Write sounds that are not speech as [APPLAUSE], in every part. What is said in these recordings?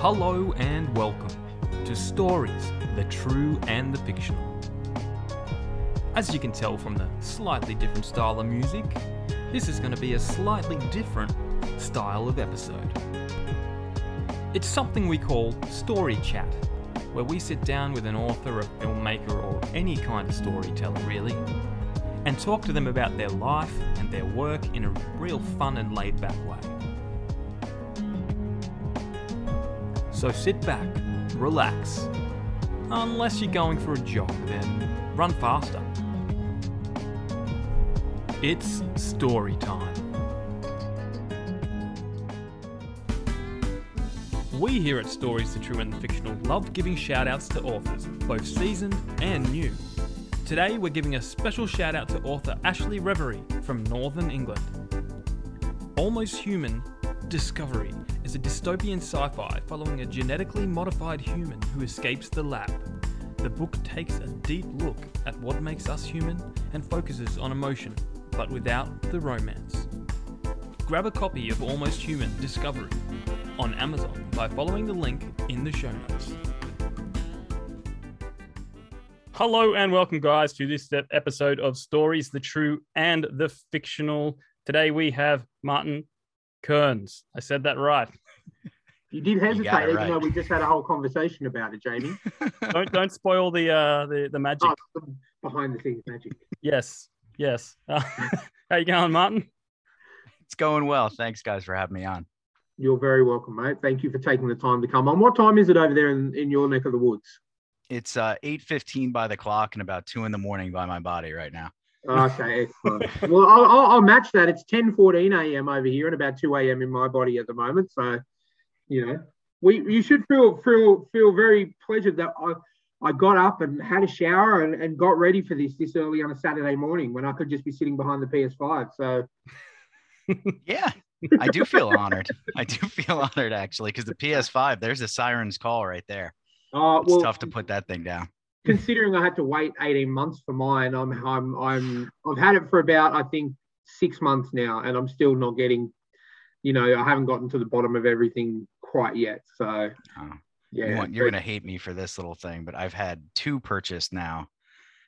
Hello and welcome to Stories, the True and the Fictional. As you can tell from the slightly different style of music, this is going to be a slightly different style of episode. It's something we call Story Chat, where we sit down with an author, a filmmaker, or any kind of storyteller really, and talk to them about their life and their work in a real fun and laid back way. So sit back, relax. Unless you're going for a jog, then run faster. It's story time. We here at Stories the True and Fictional love giving shout outs to authors, both seasoned and new. Today we're giving a special shout out to author Ashley Reverie from Northern England. Almost Human Discovery is a dystopian sci fi following a genetically modified human who escapes the lab. The book takes a deep look at what makes us human and focuses on emotion, but without the romance. Grab a copy of Almost Human Discovery on Amazon by following the link in the show notes. Hello and welcome, guys, to this episode of Stories the True and the Fictional. Today we have Martin Kearns. I said that right. You did hesitate, got it even right. though we just had a whole conversation about it, Jamie. [LAUGHS] don't don't spoil the uh the, the magic. Oh, behind the scenes magic. Yes, yes. Uh, [LAUGHS] how you going, Martin? It's going well. Thanks, guys, for having me on. You're very welcome, mate. Thank you for taking the time to come on. What time is it over there in, in your neck of the woods? It's uh, 8.15 by the clock and about 2 in the morning by my body right now. Okay, excellent. well, I'll, I'll, I'll match that. It's 10:14 a.m. over here and about 2 a.m. in my body at the moment. So, you know, we you should feel feel feel very pleasured that I I got up and had a shower and, and got ready for this this early on a Saturday morning when I could just be sitting behind the PS5. So, Yeah, I do feel honored. I do feel honored, actually, because the PS5, there's a siren's call right there. uh, It's well, tough to put that thing down. considering I had to wait 18 months for mine, I'm I'm I'm I've had it for about I think six months now, and I'm still not getting, you know, I haven't gotten to the bottom of everything quite yet. So Oh. yeah, You you're going to hate me for this little thing, but I've had two purchased now.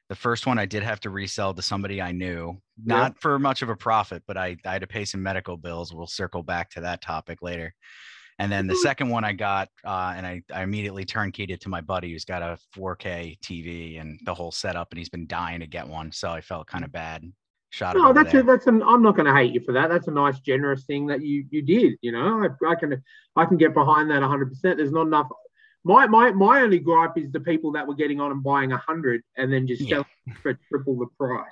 The first one I did have to resell to somebody I knew, not for much of a profit, but I, I had to pay some medical bills. We'll circle back to that topic later. And then the second one I got, uh, and I, I immediately turnkeyed it to my buddy who's got a 4K TV and the whole setup, and he's been dying to get one. So I felt kind of bad. Shot. No, that's a, that's an. I'm not going to hate you for that. That's a nice, generous thing that you you did. You know, I, I can I can get behind that 100. percent There's not enough. My my my only gripe is the people that were getting on and buying a hundred and then just Yeah. selling for triple the price.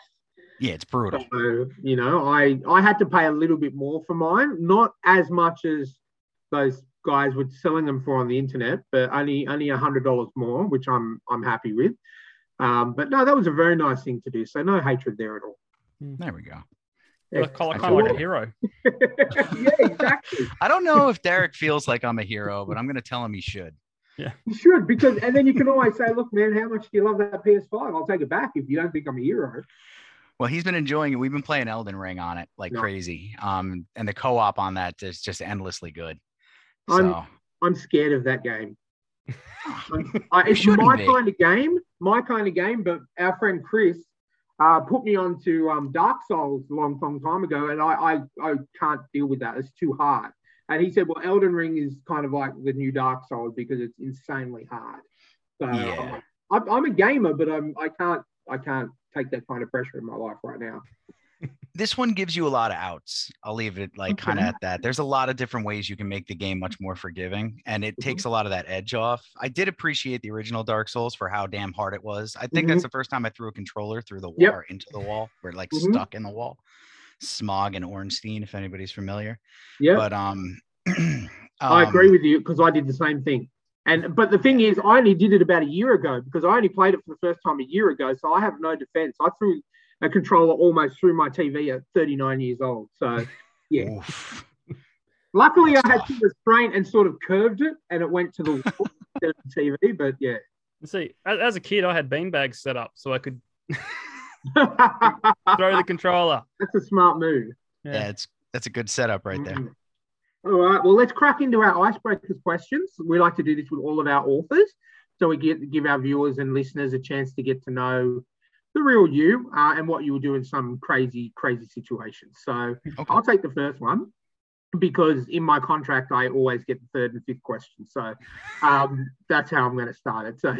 yeah, it's brutal. So, you know, I I had to pay a little bit more for mine, not as much as those guys were selling them for on the internet, but only only a hundred dollars more, which I'm I'm happy with. Um, but no, that was a very nice thing to do. So no hatred there at all. There we go. I kind I of feel like a hero. [LAUGHS] yeah, exactly. [LAUGHS] I don't know if Derek feels like I'm a hero, but I'm going to tell him he should. Yeah. You should because, and then you can always say, "Look, man, how much do you love that PS5? I'll take it back if you don't think I'm a hero." Well, he's been enjoying it. We've been playing Elden Ring on it like No. crazy. Um, and the co-op on that is just endlessly good. I'm- I'm scared of that game. [LAUGHS] I'm- I, You it's my be. kind of game, my kind of game. But our friend Chris uh, put me on to um, Dark Souls a long, long time ago, and I, I, I can't deal with that. It's too hard. And he said, "Well, Elden Ring is kind of like the new Dark Souls because it's insanely hard." So I'm Yeah. I'm, I'm a gamer, but I'm I can't I can't take that kind of pressure in my life right now. This one gives you a lot of outs. I'll leave it like kind of at that. There's a lot of different ways you can make the game much more forgiving, and it takes a lot of that edge off. I did appreciate the original Dark Souls for how damn hard it was. I think that's the first time I threw a controller through the wall Yep. into the wall, where it like Mhm. stuck in the wall. Smough and Ornstein, if anybody's familiar. Yeah. But um, [CLEARS THROAT] I agree um, with you because I did the same thing. And but the thing is, I only did it about a year ago because I only played it for the first time a year ago. So I have no defense. I threw a controller almost through my TV at 39 years old. So yeah. oof. luckily I had tough. some restraint and sort of curved it and it went to the wall instead of the TV. But yeah. See, as, as a kid, I had beanbags set up so I could [LAUGHS] throw the controller. That's a smart move. Yeah, it's that's a good setup right there. Mm. All right. Well, let's crack into our icebreakers questions. We like to do this with all of our authors, so we get give our viewers and listeners a chance to get to know the real you uh, and what you will do in some crazy, crazy situations. So Okay. I'll take the first one because in my contract I always get the third and fifth question. So um, that's how I'm going to start it. So,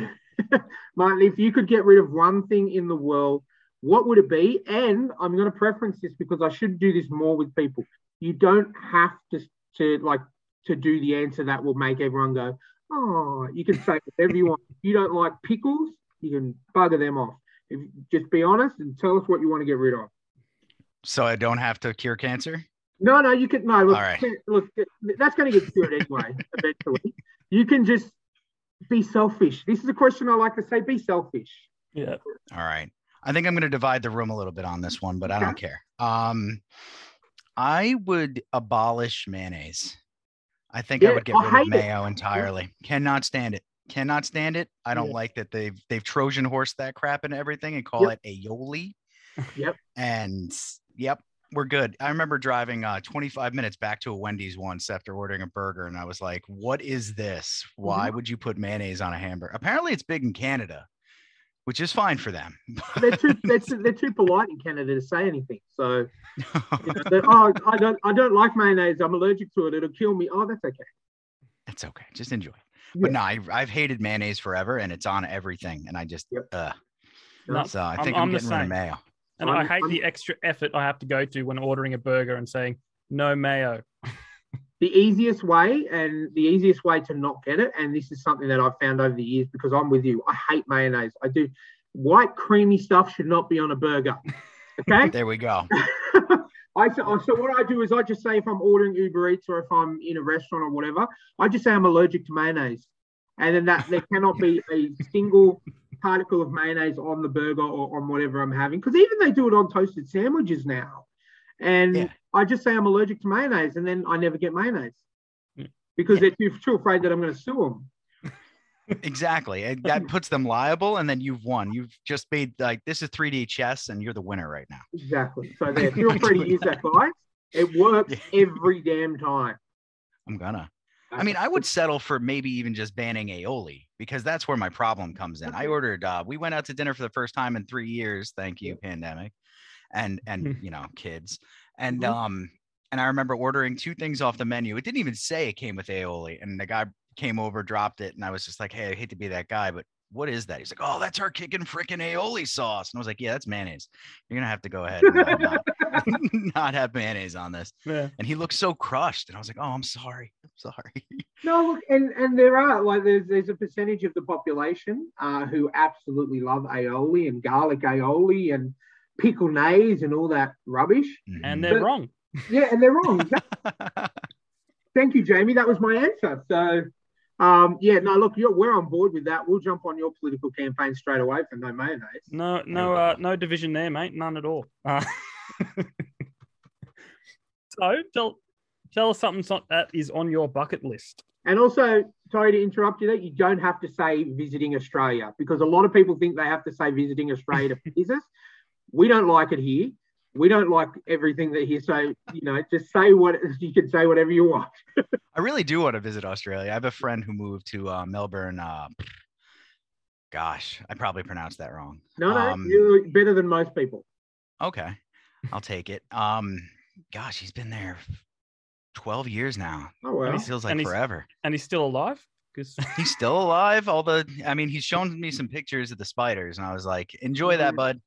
[LAUGHS] Martin, if you could get rid of one thing in the world, what would it be? And I'm going to preference this because I should do this more with people. You don't have to to like to do the answer that will make everyone go, oh. You can say whatever you want. If you don't like pickles, you can bugger them off. If, just be honest and tell us what you want to get rid of. So I don't have to cure cancer. No, no, you can no. Look, All right. look, that's going to get cured anyway. [LAUGHS] eventually, you can just be selfish. This is a question I like to say: be selfish. Yeah. All right. I think I'm going to divide the room a little bit on this one, but I don't care. Um, I would abolish mayonnaise. I think I would get I rid of hate it. mayo entirely. Cannot stand it. Cannot stand it. I don't Yeah. like that they've they've Trojan horse that crap and everything and call Yep. it aioli. [LAUGHS] Yep. And yep, we're good. I remember driving uh 25 minutes back to a Wendy's once after ordering a burger, and I was like, "What is this? Why Mm-hmm. would you put mayonnaise on a hamburger?" Apparently, it's big in Canada, which is fine for them. [LAUGHS] They're too they're they're too polite in Canada to say anything. So, you know, [LAUGHS] oh, I don't I don't like mayonnaise. I'm allergic to it. It'll kill me. Oh, that's okay. That's okay. Just enjoy. It. But no, I, I've hated mayonnaise forever, and it's on everything, and I just, Yep. uh, No, so I I'm- think I'm, I'm the getting rid of same. mayo. And I I'm- hate I'm- the extra effort I have to go to when ordering a burger and saying no mayo. [LAUGHS] The easiest way and the easiest way to not get it, and this is something that I've found over the years because I'm with you. I hate mayonnaise. I do. White creamy stuff should not be on a burger. [LAUGHS] Okay. There we go. [LAUGHS] I so, so what I do is I just say if I'm ordering Uber Eats or if I'm in a restaurant or whatever, I just say I'm allergic to mayonnaise, and then that there cannot be a single particle of mayonnaise on the burger or on whatever I'm having. Because even they do it on toasted sandwiches now, and Yeah. I just say I'm allergic to mayonnaise, and then I never get mayonnaise because they're too, too afraid that I'm going to sue them. Exactly. And that [LAUGHS] puts them liable, and then you've won. You've just made like this is 3D chess, and you're the winner right now. Exactly. So [LAUGHS] there, feel free to use that, guys. It works every damn time. I'm gonna. I mean, I would settle for maybe even just banning aioli because that's where my problem comes in. I ordered. Uh, we went out to dinner for the first time in three years. Thank you, pandemic, and and [LAUGHS] you know kids, and Mhm. um and I remember ordering two things off the menu. It didn't even say it came with aioli, and the guy came over, dropped it, and I was just like, hey, I hate to be that guy, but what is that? He's like, oh, that's our kicking freaking aioli sauce, and I was like, yeah, that's mayonnaise. You're gonna have to go ahead and uh, not, [LAUGHS] [LAUGHS] not have mayonnaise on this. Yeah. And he looked so crushed, and I was like, oh, I'm sorry, I'm sorry. No, look, and and there are like there's there's a percentage of the population uh, who absolutely love aioli and garlic aioli and pickle nays and all that rubbish. And Mhm. they're But- wrong. Yeah, and they're wrong. [LAUGHS] Thank you, Jamie. That was my answer. So, um, yeah, no, look, you're, we're on board with that. We'll jump on your political campaign straight away for no mayonnaise. No, no, uh, no division there, mate. None at all. Uh, [LAUGHS] so tell tell us something that is on your bucket list. And also, sorry to interrupt you there, you don't have to say visiting Australia because a lot of people think they have to say visiting Australia to [LAUGHS] please us. We don't like it here. We don't like everything that here. So, you know, just say what [LAUGHS] you can say whatever you want. [LAUGHS] I really do want to visit Australia. I have a friend who moved to uh, Melbourne. Uh, [SNIFFS] gosh, I probably pronounced that wrong. No, no, Um, you're better than most people. Okay, I'll take it. Um, gosh, he's been there 12 years now. Oh, well. It feels like and forever. And he's still alive? Because [LAUGHS] He's still alive. All the, I mean, he's shown me some pictures of the spiders, and I was like, enjoy that, Mhm. bud.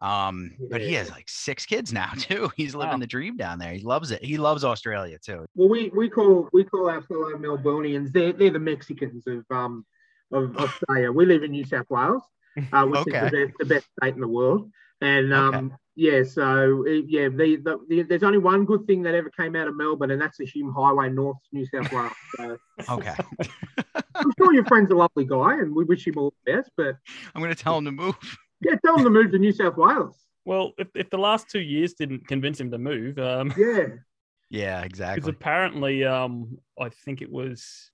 Um, but he has like six kids now [LAUGHS] too. He's living Wow. the dream down there. He loves it. He loves Australia too. Well, we, we call we call our fellow Melburnians they're they're the Mexicans of um of Australia. We live in New South Wales, [LAUGHS] uh, which is the best, the best state in the world. And Okay. um, yeah, so uh, yeah, the, the, the, there's only one good thing that ever came out of Melbourne, and that's the Hume Highway North New South Wales. So Okay, [LAUGHS] I'm sure your friend's a lovely guy, and we wish him all the best. But I'm gonna tell him to move. Yeah, tell him to move to New South Wales. well, if, if the last two years didn't convince him to move, um, Yeah. [LAUGHS] Yeah, exactly. because apparently, um, I think it was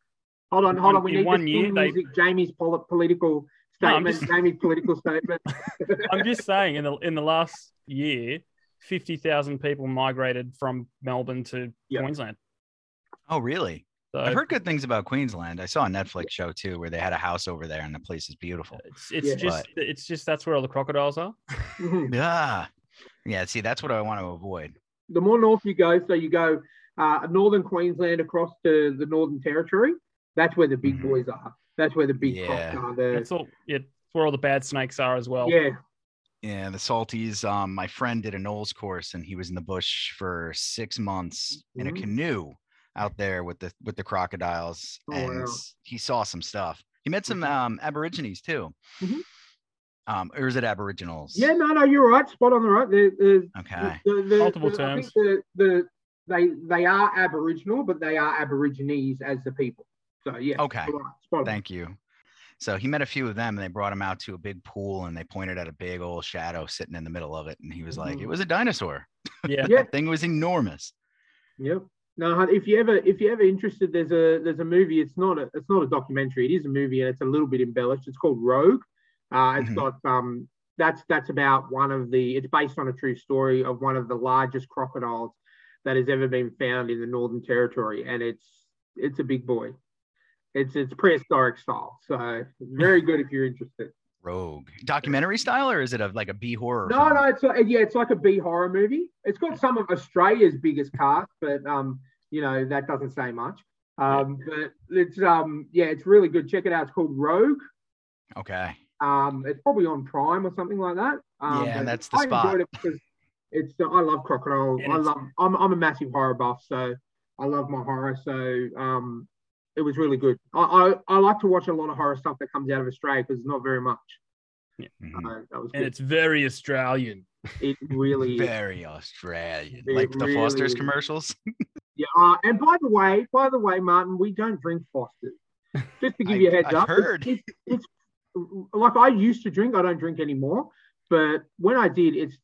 Hold on, hold on. We in need one one year, they- music. Jamie's pol- political [LAUGHS] No, I'm statement. just- Jamie's political statement. [LAUGHS] I'm just saying in the in the last year, fifty thousand people migrated from Melbourne to Yep. Queensland. Oh, really? So I've heard good things about Queensland. I saw a Netflix show too where they had a house over there and the place is beautiful. it's it's Yeah. just it's just that's where all the crocodiles are. Mhm. Yeah. Yeah. See, that's what I want to avoid. the more north you go, so you go uh, northern Queensland across to the Northern Territory, that's where the big Mhm. boys are. That's where the big Yeah. crocs are. The, It's all yeah, it's where all the bad snakes are as well. yeah, Yeah, the salties. Um, my friend did a NOLS course and he was in the bush for six months in a Mhm. canoe out there with the with the crocodiles, Oh, and wow. he saw some stuff. He met some Mhm. um, Aborigines too. Mhm. Um, or is it Aboriginals? yeah, no, no, you're right. Spot on the right. The, the, Okay. the, the, Multiple the- terms. The, the, they they are Aboriginal, but they are Aborigines as the people. So yeah. Okay. right, spot on. Thank you. So he met a few of them and they brought him out to a big pool and they pointed at a big old shadow sitting in the middle of it. And he was like, it was a dinosaur. Yeah. Yeah. [LAUGHS] That thing was enormous. Yep. No, if you ever if you're ever interested, there's a there's a movie. It's not a it's not a documentary. It is a movie, and it's a little bit embellished. It's called Rogue. Uh, it's Mhm. got um that's that's about one of the. It's based on a true story of one of the largest crocodiles that has ever been found in the Northern Territory, and it's it's a big boy. It's it's prehistoric style, so very good if you're interested. Rogue. Documentary style or is it a, like a B horror? No, film? no, it's like, yeah, it's like a B horror movie. It's got some of Australia's biggest cast, but um, you know that doesn't say much. Um, but it's um, yeah, it's really good. Check it out. It's called Rogue. Okay. Um, it's probably on Prime or something like that. Um, Yeah, but that's the I spot. enjoyed it because it's I love crocodile. And I love. I'm I'm a massive horror buff, so I love my horror. So um, it was really good. I I, I like to watch a lot of horror stuff that comes out of Australia because it's not very much. Mhm. Uh, that was And it's very Australian. It really [LAUGHS] is. Very Australian. It like the really Foster's is. commercials. [LAUGHS] Yeah. Uh, and by the way, by the way, Martin, we don't drink Fosters. [LAUGHS] Just to give you a I- heads I've up, it's- It's, it's, like I used to drink. I don't drink anymore. But when I did, it's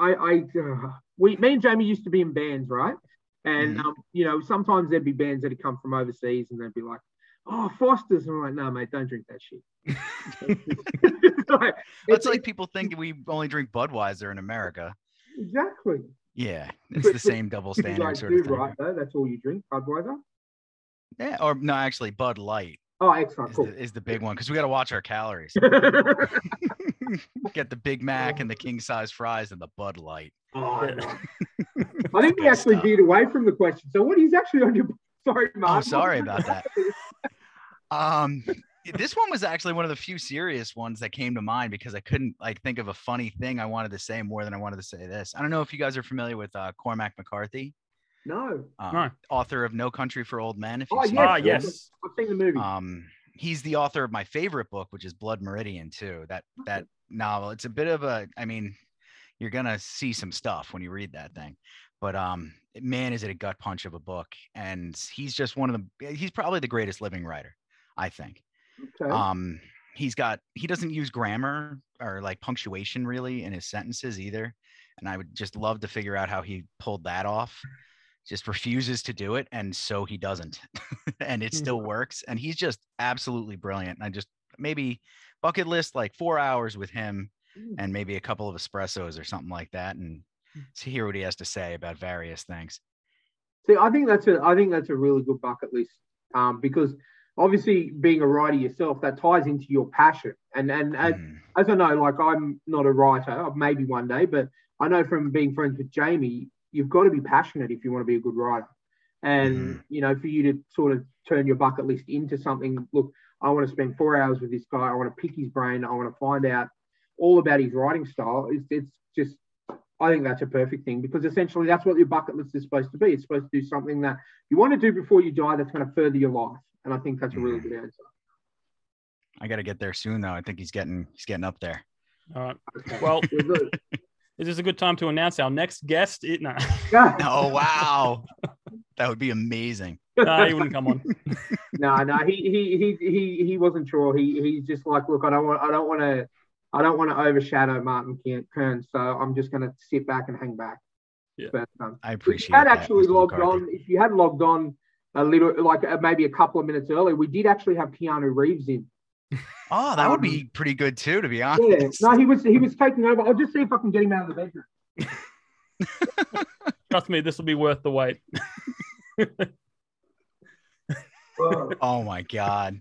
I I uh, we me and Jamie used to be in bands, right? And Mhm. um, you know, sometimes there'd be bands that would come from overseas, and they'd be like, "Oh, Fosters," and I'm like, "No, mate, don't drink that shit." [LAUGHS] [LAUGHS] It's like- That's it's- like people think we only drink Budweiser in America. exactly. Yeah, [LAUGHS] it's But- the same double standard guys sort of thing. right? Though that's all you drink, Budweiser. Yeah, or no, actually, Bud Light Oh, excellent, is, cool. the, is the big one because we got to watch our calories. Get the Big Mac and the king size fries and the Bud Light. Oh, Yeah. [LAUGHS] I think we actually stuff. veered away from the question. So, what is actually on your? [LAUGHS] Sorry, Mark. Oh, sorry about [LAUGHS] that. Um, this one was actually one of the few serious ones that came to mind because I couldn't like think of a funny thing I wanted to say more than I wanted to say this. I don't know if you guys are familiar with uh, Cormac McCarthy, No. um, No. author of No Country for Old Men. If Oh, you've seen yes, Ah, it. yes. I've seen the movie. Um, he's the author of my favorite book, which is Blood Meridian too. That that novel. It's a bit of a. I mean, you're gonna see some stuff when you read that thing, but um, man, is it a gut punch of a book. And he's just one of the. He's probably the greatest living writer, I think. okay. Um, he's got. He doesn't use grammar or like punctuation really in his sentences either. And I would just love to figure out how he pulled that off. Just refuses to do it, and so he doesn't, [LAUGHS] and it still works. And he's just absolutely brilliant. And I just maybe bucket list like four hours with him, Mm. and maybe a couple of espressos or something like that, and to hear what he has to say about various things. See, I think that's a. I think that's a really good bucket list. Um, because obviously being a writer yourself, that ties into your passion. And and as, Mhm. as I know, like I'm not a writer, maybe one day, but I know from being friends with Jamie, you've got to be passionate if you want to be a good writer. And Mhm. you know, for you to sort of turn your bucket list into something, look, I want to spend four hours with this guy. I want to pick his brain. I want to find out all about his writing style. It's, it's just, I think that's a perfect thing because essentially that's what your bucket list is supposed to be. It's supposed to do something that you want to do before you die that's going to further your life. And I think that's a really Mhm. good answer. I got to get there soon though. I think he's getting he's getting up there. All right. Okay. Well, [LAUGHS] We're [LAUGHS] this is a good time to announce our next guest. It, [LAUGHS] no, Oh wow, that would be amazing. no, he wouldn't come on. no, no, he he he he he wasn't sure. He he's just like, look, I don't want I don't want to I don't want to overshadow Martin Ke- Kearns, so I'm just going to sit back and hang back. Yeah. But, um, I if appreciate you had that, actually Mr. logged McCarthy. on, if you had logged on a little, like uh, maybe a couple of minutes earlier, we did actually have Keanu Reeves in. [LAUGHS] Oh, that would um, be pretty good too, to be Yeah, honest. no, he was he was taking over. I'll just see if I can get him out of the bedroom. [LAUGHS] Trust me, this will be worth the wait. [LAUGHS] Oh my god.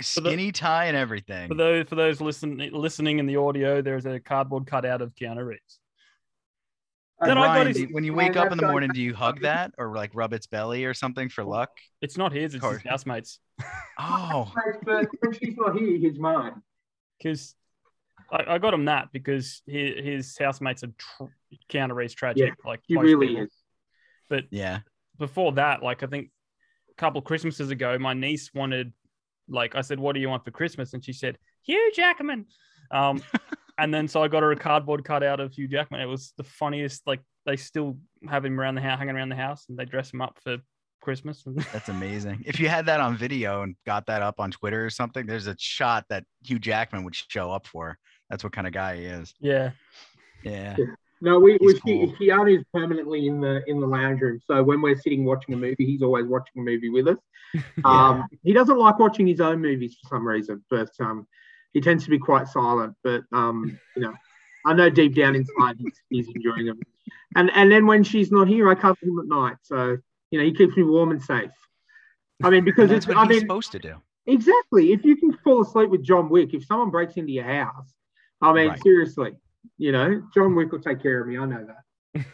Skinny tie and everything. For those for those listen, listening in the audio, there's a cardboard cutout of Keanu Reeves. Then I got Ryan, his- do- when you wake up in the morning, do you hug that or like rub its belly or something for luck? It's not his; it's his housemates. [LAUGHS] Oh, but when she's not here, he's mine. Because I, I got him that because his, his housemates are tr- Keanu Reeves tragic. like He really people. is. But yeah. before that, like I think a couple of Christmases ago, my niece wanted, like I said, "What do you want for Christmas?" And she said, "Hugh Jackman." Um, [LAUGHS] and then so I got her a cardboard cutout of Hugh Jackman. It was the funniest. Like they still have him around the house, hanging around the house, and they dress him up for Christmas. [LAUGHS] That's amazing. If you had that on video and got that up on Twitter or something, there's a shot that Hugh Jackman would show up for. That's what kind of guy he is. yeah, Yeah. No, we, we cool. Keanu's permanently in the in the lounge room. So when we're sitting watching a movie, he's always watching a movie with us. [LAUGHS] Um, he doesn't like watching his own movies for some reason, but um, he tends to be quite silent. But um, you know, I know deep down inside he's, he's enjoying them. And and then when she's not here, I cover him at night. So you know, he keeps me warm and safe. I mean, because that's what I he's mean, supposed to do. Exactly. If you can fall asleep with John Wick, if someone breaks into your house, I mean, Right. seriously, you know, John Wick will take care of me. I know that.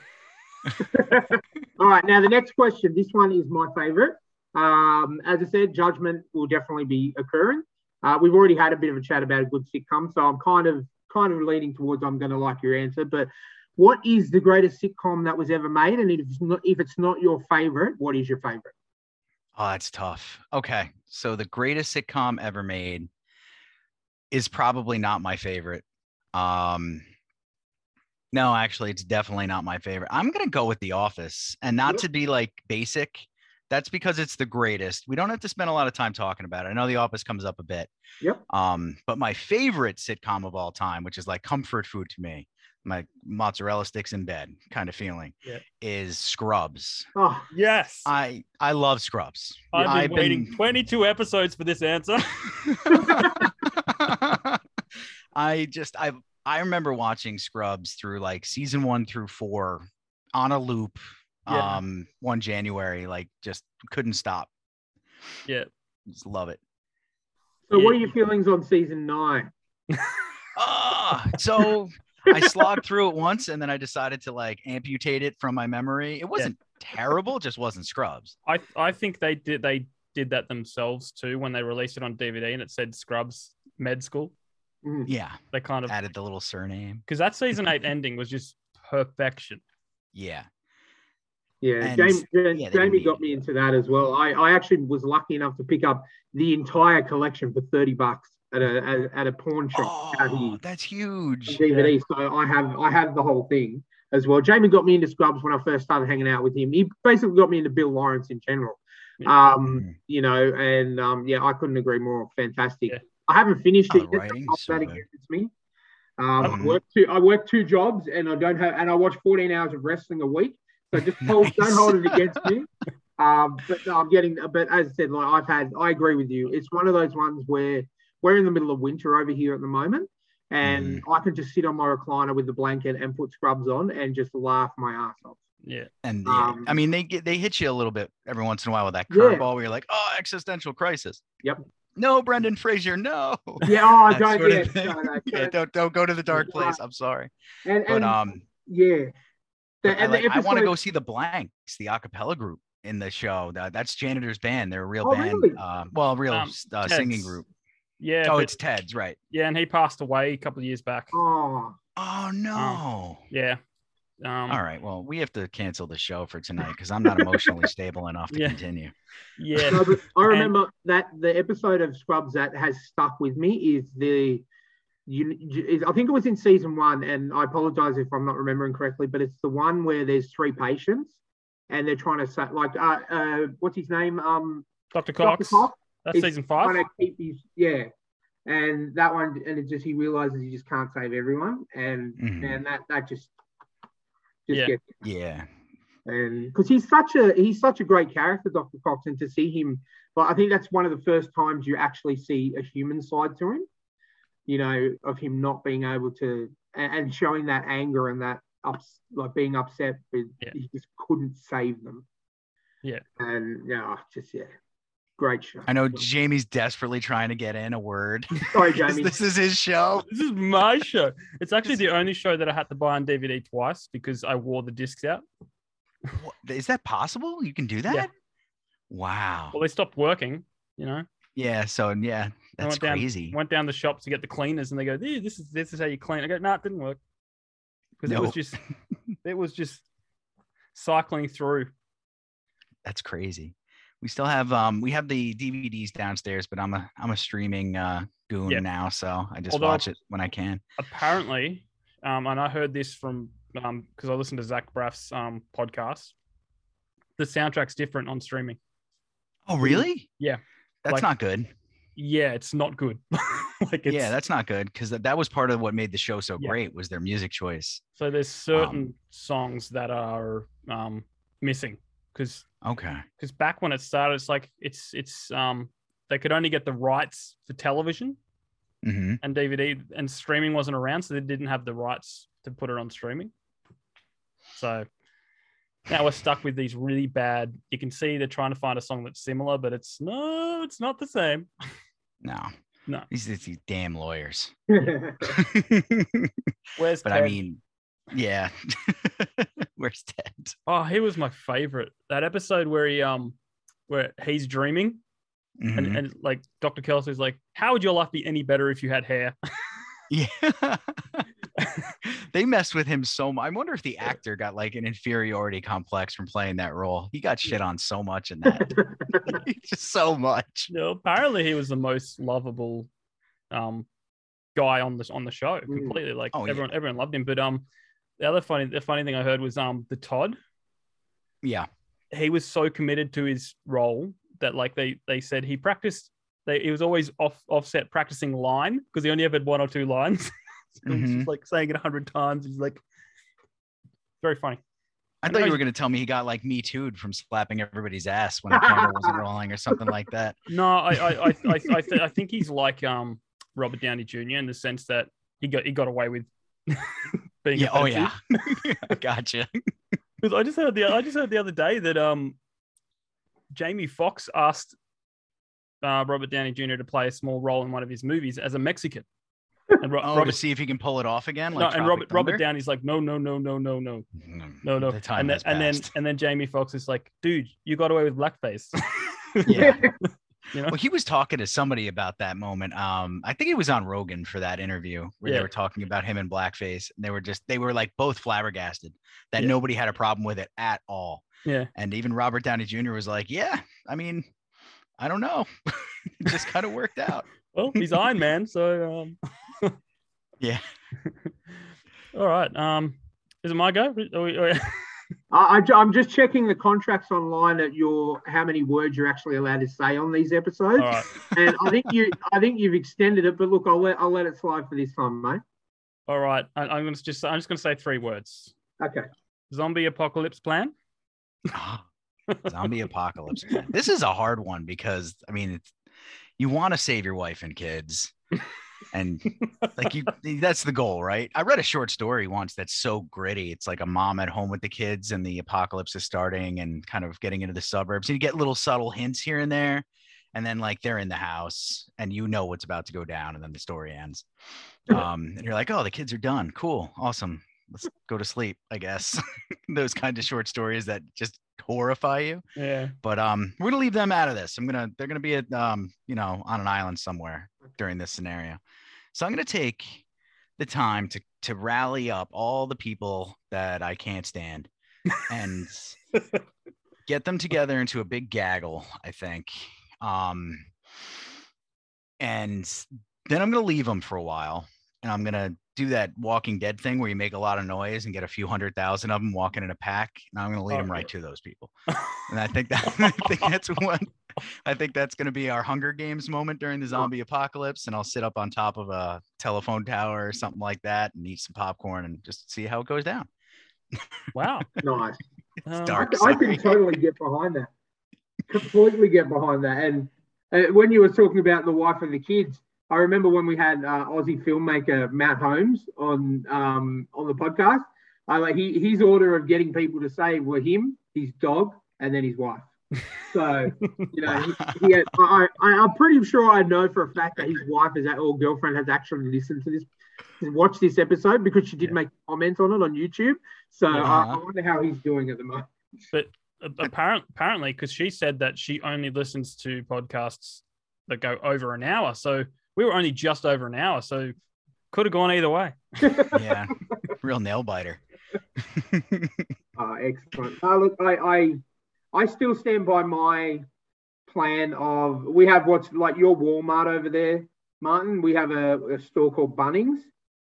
[LAUGHS] All right. Now, the next question. This one is my favorite. Um, as I said, judgment will definitely be occurring. Uh, we've already had a bit of a chat about a good sitcom, so I'm kind of kind of leaning towards I'm going to like your answer. But what is the greatest sitcom that was ever made? And if it's not, if it's not your favorite, what is your favorite? Oh, that's tough. Okay. So the greatest sitcom ever made is probably not my favorite. Um no, actually it's definitely not my favorite. I'm going to go with The Office and not to be like basic. That's because it's the greatest. We don't have to spend a lot of time talking about it. I know The Office comes up a bit. Yep. Um but my favorite sitcom of all time, which is like comfort food to me, my mozzarella sticks in bed kind of feeling, Yeah. is Scrubs. Oh, yes. I I love Scrubs. I've been I've waiting been- 22 episodes for this answer. [LAUGHS] I just I I remember watching Scrubs through like season one through four on a loop. Yeah. Um, one January, like just couldn't stop. yeah. Just love it. so what are your feelings on season nine? [LAUGHS] Ah, so I slogged through it once, and then I decided to like amputate it from my memory. It wasn't terrible, just wasn't Scrubs. I I think they did they did that themselves too when they released it on DVD and it said Scrubs Med School. Mm. Yeah, They kind of added the little surname. because that season eight [LAUGHS] ending was just perfection. Yeah, Yeah, And- Jamie, yeah, Jamie got me into that as well. I, I actually was lucky enough to pick up the entire collection for 30 bucks at a at, at a pawn shop oh, that's huge. DVD. So I have I have the whole thing as well. Jamie got me into Scrubs when I first started hanging out with him. He basically got me into Bill Lawrence in general. Yeah. Um, Mm. you know, and um, yeah, I couldn't agree more. Fantastic. Yeah. I haven't finished it. the yet. writing's I'll so that against me. Um, I Mhm. work two. I work two jobs, and I don't have. And I watch 14 hours of wrestling a week. So just [LAUGHS] hold, Nice. don't hold it against me. Um, but no, I'm getting. But as I said, like I've had. I agree with you. It's one of those ones where we're in the middle of winter over here at the moment, and Mm. I can just sit on my recliner with the blanket and put scrubs on and just laugh my ass off. Yeah. And yeah, Um, I mean, they get they hit you a little bit every once in a while with that Yeah. curveball where you're like, oh, existential crisis. Yep. No, Brendan Fraser, no. Yeah. Oh, [LAUGHS] don't. Yeah, no, no, [LAUGHS] yeah, don't- don't don't go to the dark place. I'm sorry, and, but and um, yeah. The, but I, and the like, I want to go see the Blanks, the acapella group in the show. That, that's Janitor's band. They're a real Oh, band. really? Uh, well, real Um, uh, singing group. Yeah. Oh, but- it's Ted's, right? yeah, and he passed away a couple of years back. Oh, Oh no. Yeah. Um, All right. Well, we have to cancel the show for tonight [LAUGHS] because I'm not emotionally stable enough to Yeah. continue. Yeah. No, but I remember that the episode of Scrubs that has stuck with me is the you, is, I think it was in season one, and I apologize if I'm not remembering correctly, but it's the one where there's three patients and they're trying to say like uh, uh what's his name um Dr. Dr. Cox. Cox That's season five. trying to keep his yeah, and that one and it just he realizes he just can't save everyone, and Mhm. and that that just just Yeah. gets Yeah. Um, and because he's such a he's such a great character, Dr. Cox, and to see him, but I think that's one of the first times you actually see a human side to him, you know, of him not being able to and, and showing that anger and that ups like being upset, but Yeah. he just couldn't save them. Yeah. And yeah, just yeah, great show. I know Jamie's desperately trying to get in a word. [LAUGHS] Sorry, [LAUGHS] 'cause Jamie. this is his show. This is my show. It's actually the only show that I had to buy on DVD twice because I wore the discs out. What- Is that possible? You can do that? Yeah. Wow. Well, they stopped working. You know, Yeah. So yeah, I that's went down, crazy. Went down the shop to get the cleaners, and they go, "Yeah, "This is this is how you clean." I go, "No, nah, it didn't work." Because it was just, [LAUGHS] it was just cycling through. That's crazy. We still have um we have the DVDs downstairs, but I'm a I'm a streaming uh goon now, so I just Although- watch it when I can. apparently, um, and I heard this from um because I listened to Zach Braff's um podcast. The soundtrack's different on streaming. Oh really? Yeah. That's Like- not good. Yeah, it's not good. [LAUGHS] like it's yeah, that's not good because that, that was part of what made the show so Yeah. great was their music choice. so there's certain songs that are um missing because Okay. because back when it started, it's like it's it's um they could only get the rights for television hmm and DVD, and streaming wasn't around, so they didn't have the rights to put it on streaming. So now we're stuck with these really bad. You can see they're trying to find a song that's similar, but it's no, it's not the same. No. No. These, are these damn lawyers. [LAUGHS] [LAUGHS] Where's but I mean, yeah. [LAUGHS] Where's Ted? [LAUGHS] oh, he was my favorite. That episode where he um where he's dreaming Mhm. and, and like Dr. Kelso's like, How would your life be any better if you had hair? [LAUGHS] Yeah. they messed with him so much. I wonder if the actor got like an inferiority complex from playing that role. He got shit on so much in that. [LAUGHS] Just so much. no, apparently he was the most lovable um guy on the on the show Mm. completely. Like Oh, yeah. everyone everyone loved him. But um the other funny the funny thing I heard was um the Todd, Yeah. he was so committed to his role that like they they said he practiced they he was always off offset practicing line because he only ever had one or two lines. [LAUGHS] so he's Mhm. just like saying it a hundred times. He's like very funny. I I thought you were going to tell me he got like me too'd from slapping everybody's ass when the [LAUGHS] camera wasn't rolling or something like that. No, I I I I, I, th- I think he's like um Robert Downey Jr. in the sense that he got he got away with being Yeah. Oh, [LAUGHS] [LAUGHS] yeah. gotcha. Because I just heard the I just heard the other day that um Jamie Foxx asked uh, Robert Downey Jr. to play a small role in one of his movies as a Mexican. And Ro- [LAUGHS] Oh, Robert, to see if he can pull it off again. no, and Robert Robert Downey's like, no, no, no, no, no, no, Mm, no, no. The time and then and then and then Jamie Foxx is like, dude, you got away with blackface. Yeah. You know? Well, he was talking to somebody about that moment. Um, I think he was on Rogan for that interview where Yeah. they were talking about him in blackface, and they were just they were like both flabbergasted that Yeah. nobody had a problem with it at all. yeah. And even Robert Downey Jr. was like, "Yeah, I mean, I don't know, [LAUGHS] it just kind of worked out." [LAUGHS] Well, he's Iron Man, so um [LAUGHS] Yeah. all right. Um is it my go? Are we- are we- I, I, am just checking the contracts online at your how many words you're actually allowed to say on these episodes, all right. and I think you I think you've extended it. But look, I'll let I'll let it slide for this time, mate. All right. I, I'm gonna just I'm just gonna say three words. Okay. Zombie apocalypse plan. [LAUGHS] Zombie apocalypse. plan. This is a hard one because I mean, it's, you want to save your wife and kids, and [LAUGHS] like you, that's the goal, right? I read a short story once that's so gritty. It's like a mom at home with the kids, and the apocalypse is starting, and kind of getting into the suburbs. And you get little subtle hints here and there, and then like they're in the house, and you know what's about to go down, and then the story ends. Um, and you're like, oh, the kids are done. Cool, awesome. Let's go to sleep, I guess. [LAUGHS] Those kind of short stories that just horrify you Yeah. but um we're gonna leave them out of this. I'm gonna they're gonna be at um you know on an island somewhere during this scenario. So i'm gonna take the time to to rally up all the people that i can't stand and [LAUGHS] get them together into a big gaggle i think. Um and then i'm gonna leave them for a while and i'm gonna do that walking dead thing where you make a lot of noise and get a few hundred thousand of them walking in a pack and i'm gonna lead Oh, them yeah. right to those people [LAUGHS] and I think that [LAUGHS] I think that's what I think that's going to be our Hunger Games moment during the zombie apocalypse. And I'll sit up on top of a telephone tower or something like that and eat some popcorn and just see how it goes down. Wow. [LAUGHS] Nice. Um, dark. I can totally get behind that. Completely get behind that. And uh, when you were talking about the wife and the kids, I remember when we had uh, Aussie filmmaker Matt Holmes on um, on the podcast. I like he his order of getting people to say were him, his dog, and then his wife. So you know, he, he had, I, I, I'm pretty sure I know for a fact that his wife, is that or girlfriend, has actually listened to this, watched this episode because she did Yeah. make comments on it on YouTube. So I, I Uh-huh. wonder how he's doing at the moment. But apparently, apparently, because she said that she only listens to podcasts that go over an hour. So we were only just over an hour. So could have gone either way. [LAUGHS] yeah, real nail biter. Uh, [LAUGHS] excellent. Uh, look, I, I, I still stand by my plan of we have what's like your Walmart over there, Martin. We have a, a store called Bunnings,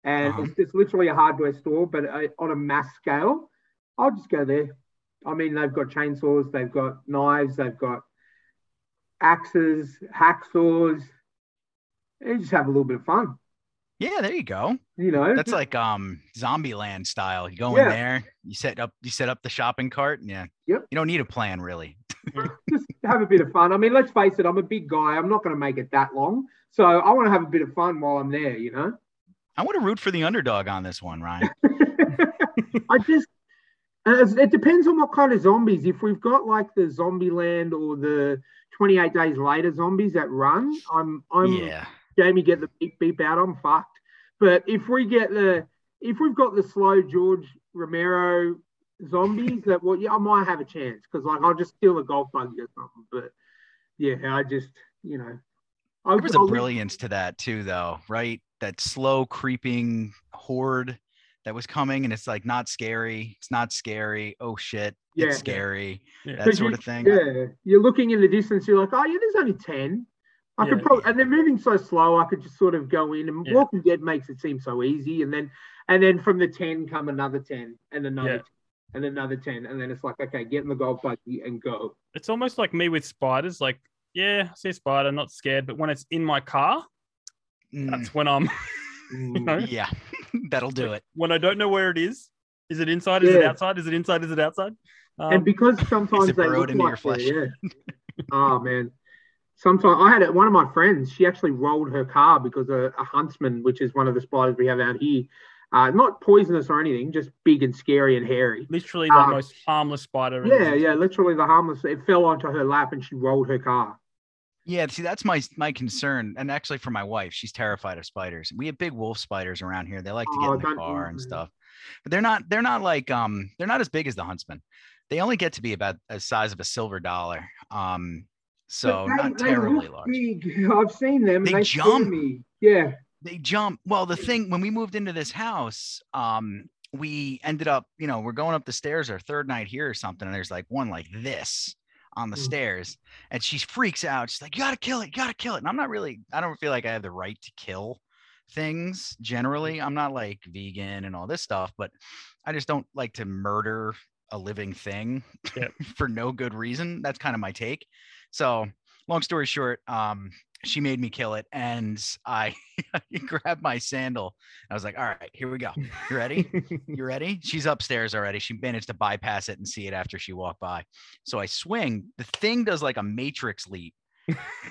and Uh-huh. it's just literally a hardware store, but uh, on a mass scale. I'll just go there. I mean, they've got chainsaws, they've got knives, they've got axes, hacksaws. You just have a little bit of fun, yeah, there you go. you know. That's like um Zombieland style. You go Yeah. in there, you set up you set up the shopping cart, and yeah. Yep. You don't need a plan really. [LAUGHS] just have a bit of fun. I mean, let's face it, I'm a big guy. I'm not going to make it that long. So I want to have a bit of fun while I'm there, you know? I want to root for the underdog on this one, Ryan. [LAUGHS] I just, and it depends on what kind of zombies. If we've got like the Zombieland or the 28 Days Later zombies that run, I'm, I'm, yeah. Jamie, get the beep beep out. I'm fucked. But if we get the, if we've got the slow George Romero zombies, that well, yeah, I might have a chance because like I'll just steal a golf buggy or something. But yeah, I just, you know, I There was a I'll- brilliance to that too, though, right? That slow creeping horde that was coming, and it's like not scary. It's not scary. Oh shit, Yeah. it's scary. Yeah. That 'Cause sort you- of thing. Yeah, you're looking in the distance. You're like, oh yeah, there's only ten. I could probably, and they're moving so slow. I could just sort of go in, and Yeah. Walking Dead makes it seem so easy. And then, and then from the ten come another ten, and another, Yeah. 10, and another ten, and then it's like, okay, get in the golf buggy and go. It's almost like me with spiders. Like, yeah, I see a spider, not scared. But when it's in my car, Mm, that's when I'm, [LAUGHS] Mm. know? yeah, [LAUGHS] that'll do it. when I don't know where it is. Is it inside? Is it outside? Is it inside? Is it outside? Um, and because sometimes they burrowed look into your like flesh? they're- Yeah. [LAUGHS] oh man. Sometimes I had it. One of my friends, she actually rolled her car because a, a huntsman, which is one of the spiders we have out here, uh, not poisonous or anything, just big and scary and hairy. literally the uh, most harmless spider. in Yeah, yeah, literally the harmless. It fell onto her lap and she rolled her car. Yeah, see, that's my my concern, and actually for my wife, she's terrified of spiders. We have big wolf spiders around here. They like to get Oh, in the car and stuff, but they're not they're not like um they're not as big as the huntsman. They only get to be about the size of a silver dollar. Um, so they- not terribly large. big. [LAUGHS] I've seen them. They They, jump. Me. Yeah. they jump well the thing when we moved into this house um we ended up you know we're going up the stairs our third night here or something and there's like one like this on the Mm. stairs and she freaks out she's like you gotta kill it you gotta kill it and i'm not really i don't feel like i have the right to kill things generally i'm not like vegan and all this stuff but i just don't like to murder a living thing Yep. [LAUGHS] for no good reason that's kind of my take so long story short um she made me kill it and [LAUGHS] i grabbed my sandal. I was like all right here we go. You ready? You [LAUGHS] ready? She's upstairs already. She managed to bypass it and see it after she walked by. So i swing. The thing does like a matrix leap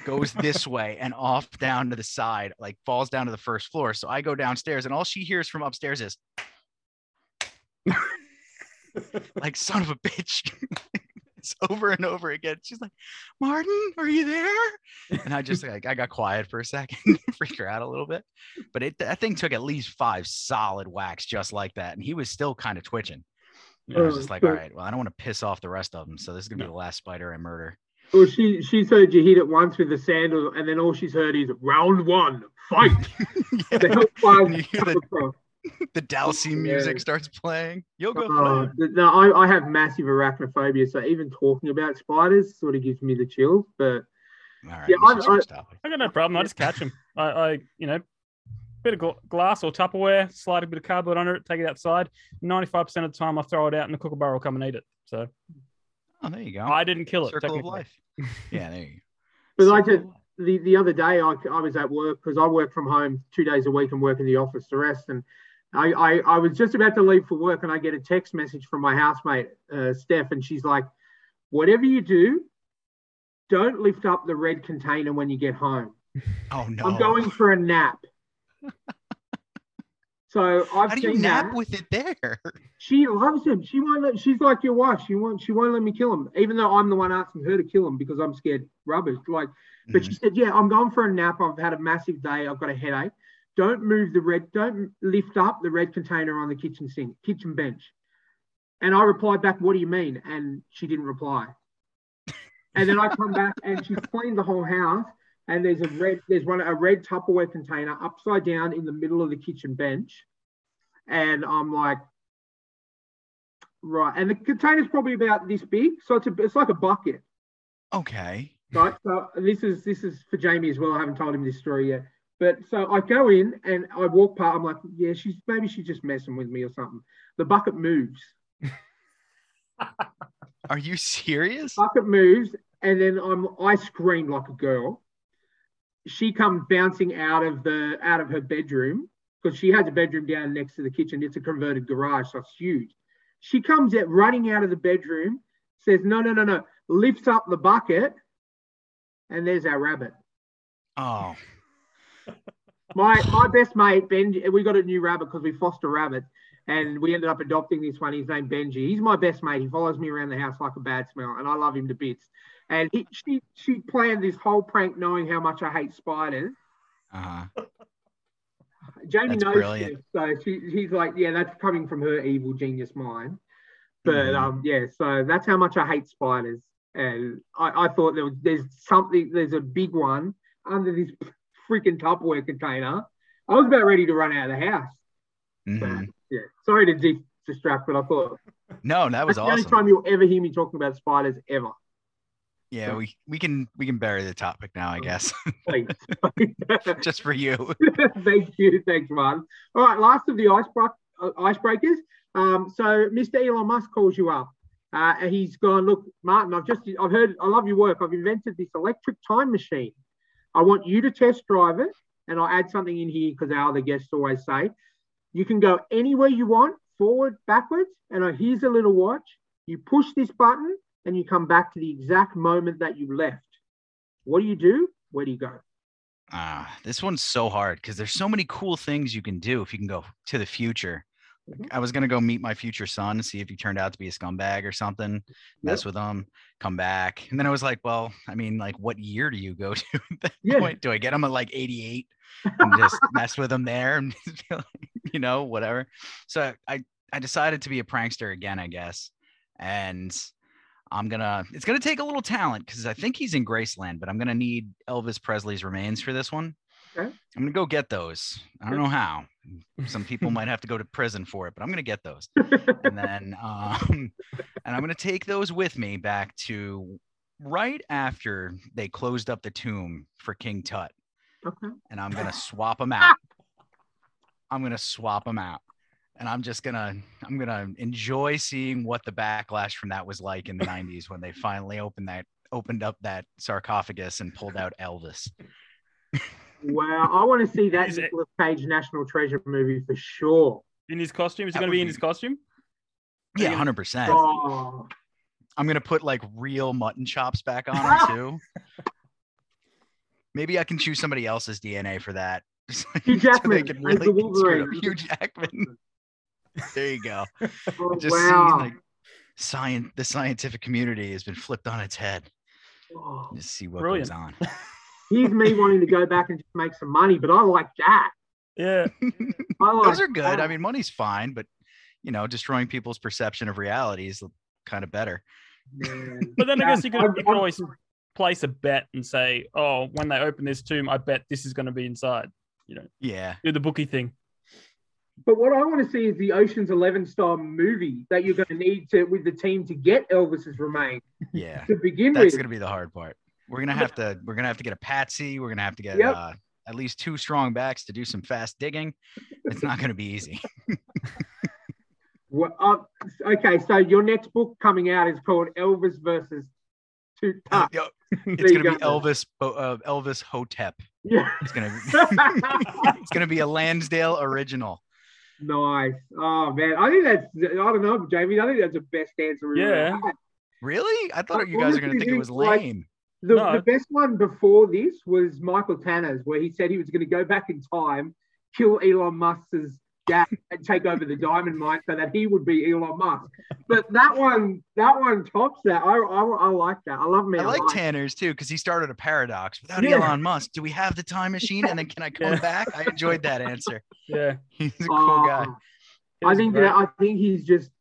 goes this [LAUGHS] way and off down to the side like falls down to the first floor. So i go downstairs and all she hears from upstairs is like son of a bitch it's [LAUGHS] over and over again. She's like martin are you there? And i just like i got quiet for a second [LAUGHS] freaked her out a little bit. But it that thing took at least five solid whacks just like that and he was still kind of twitching and i was Oh, just like all right well i don't want to piss off the rest of them so this is gonna be the last spider i murder. Well, she she's heard you hit it once with the sandal, and then all she's heard is round one, fight. [LAUGHS] Yeah. The hellfire And you hear come the, across. the music Yeah. starts playing you'll go oh, flying. no, I, I have massive arachnophobia, so even talking about spiders sort of gives me the chills. But all right yeah, I- should I- I got no problem. I just catch them. [LAUGHS] I, I you know, bit of glass or Tupperware, slide a bit of cardboard under it, take it outside. Ninety-five percent of the time, I throw it out, and the kookaburra will come and eat it. So oh there you go I didn't kill it. circle of life yeah there you go But like Circle it- of the, the other day, I, I was at work because I work from home two days a week and work in the office the rest. And I, I, I was just about to leave for work, and I get a text message from my housemate, uh, Steph, and she's like, "Whatever you do, don't lift up the red container when you get home. [LAUGHS] oh no I'm going for a nap." So [LAUGHS] I've How do you seen nap that. with it there? She loves him. She won't let. She's like your wife. She won't. She won't let me kill him, even though I'm the one asking her to kill him because I'm scared rubbish. Like, but she said, "Yeah, I'm going for a nap. I've had a massive day. I've got a headache. Don't move the red. Don't lift up the red container on the kitchen sink, kitchen bench." And I replied back, "What do you mean?" And she didn't reply. And then I come back and she's cleaned the whole house. And there's a red, there's one a red Tupperware container upside down in the middle of the kitchen bench. And I'm like, right. And the container's probably about this big, so it's a, it's like a bucket, Okay. right? So this is this is for Jamie as well. I haven't told him this story yet. But so I go in and I walk past. I'm like, yeah, she's maybe she's just messing with me or something. The bucket moves. [LAUGHS] Are you serious? bucket moves, and then I'm I scream like a girl. She comes bouncing out of the out of her bedroom because she has a bedroom down next to the kitchen. It's a converted garage, so it's huge. She comes out running out of the bedroom, says, No, no, no, no, lifts up the bucket, and there's our rabbit. Oh, My my best mate, Benji, we got a new rabbit because we foster rabbits. And we ended up adopting this one. His name Benji. He's my best mate. He follows me around the house like a bad smell, and I love him to bits. And he, she she planned this whole prank, knowing how much I hate spiders. uh-huh. Jamie That's knows brilliant. this, so she, he's like, yeah, that's coming from her evil genius mind. But Mhm. um, yeah, so that's how much I hate spiders. And I, I thought there was there's something, there's a big one under this freaking Tupperware container. I was about ready to run out of the house. Mhm. Yeah, sorry to dis- distract, but I thought No, that was that's the only time you'll ever hear me talking about spiders ever. Yeah, we we can we can bury the topic now, I guess, [LAUGHS] just for you. [LAUGHS] Thank you. Thanks, Martin. All right, last of the icebreak- uh, icebreakers. Um, so Mr. Elon Musk calls you up. Uh, and he's gone, look, Martin, I've just, I've heard, I love your work. I've invented this electric time machine. I want you to test drive it. And I'll add something in here because our other guests always say, you can go anywhere you want, forward, backwards. And uh, here's a little watch. You push this button and you come back to the exact moment that you left. What do you do? Where do you go? Ah, this one's so hard because there's so many cool things you can do if you can go to the future. Mhm. I was gonna go meet my future son, and see if he turned out to be a scumbag or something, mess with him, come back. And then I was like, well, I mean, like, what year do you go [LAUGHS] to at that Yeah. point? Do I get him at like 88 and just [LAUGHS] mess with him there and [LAUGHS] you know, whatever. So I I decided to be a prankster again, I guess. And I'm gonna it's gonna take a little talent because I think he's in Graceland, but I'm gonna need Elvis Presley's remains for this one. Okay. I'm gonna go get those. I don't know how. Some people might have to go to prison for it, but I'm gonna get those. [LAUGHS] And then um and I'm gonna take those with me back to right after they closed up the tomb for King Tut. okay. And I'm gonna [LAUGHS] swap them out. I'm gonna swap them out. And I'm just gonna I'm gonna enjoy seeing what the backlash from that was like in the 90s when they finally opened that opened up that sarcophagus and pulled out Elvis. [LAUGHS] Wow, I want to see that Is it- Cage National Treasure movie for sure. In his costume? Is he going to be in his costume? Yeah, you hundred percent. Oh, I'm gonna put like real mutton chops back on him too. [LAUGHS] Maybe I can choose somebody else's DNA for that. [LAUGHS] Hugh Jackman can as really the Wolverine. Hugh Jackman. There you go. oh, Just wow. see like science the scientific community has been flipped on its head. Oh, Just see what Brilliant. goes on. [LAUGHS] Here's me wanting to go back and just make some money, but I like that. Yeah. I like Those are good. I mean, money's fine, but you know, destroying people's perception of reality is kind of better. Man. But then I guess you could, I'm- you could I'm- always place a bet and say, oh, when they open this tomb, I bet this is going to be inside. You know. Yeah. Do the bookie thing. But what I want to see is the Ocean's Eleven style movie that you're going to need to with the team to get Elvis's remains Yeah. to begin with. That's gonna be the hard part. We're gonna have to we're gonna have to get a patsy. We're gonna have to get Yep. uh, at least two strong backs to do some fast digging. It's not gonna be easy. [LAUGHS] Well, uh, okay, so your next book coming out is called Elvis versus Two Tuck. yo, [LAUGHS] it's gonna be go. Elvis uh, Elvis Hotep. Yeah. It's gonna be [LAUGHS] it's gonna be a Lansdale original. Nice. Oh man, I think that's I don't know, Jamie. I think that's the best answer. we've ever Yeah. had. Really? I thought I you guys are gonna honestly think it was think, like, lame. The, No. the best one before this was Michael Tanner's, where he said he was going to go back in time, kill Elon Musk's dad and take over the diamond mine so that he would be Elon Musk. But that one, that one tops that. I, I, I like that. I love me. I like. Tanner's too because he started a paradox. Without Yeah. Elon Musk, do we have the time machine? And then can I come Yeah. back? I enjoyed that answer. [LAUGHS] Yeah. He's a cool oh. guy. Oh, I think great. that I think he's just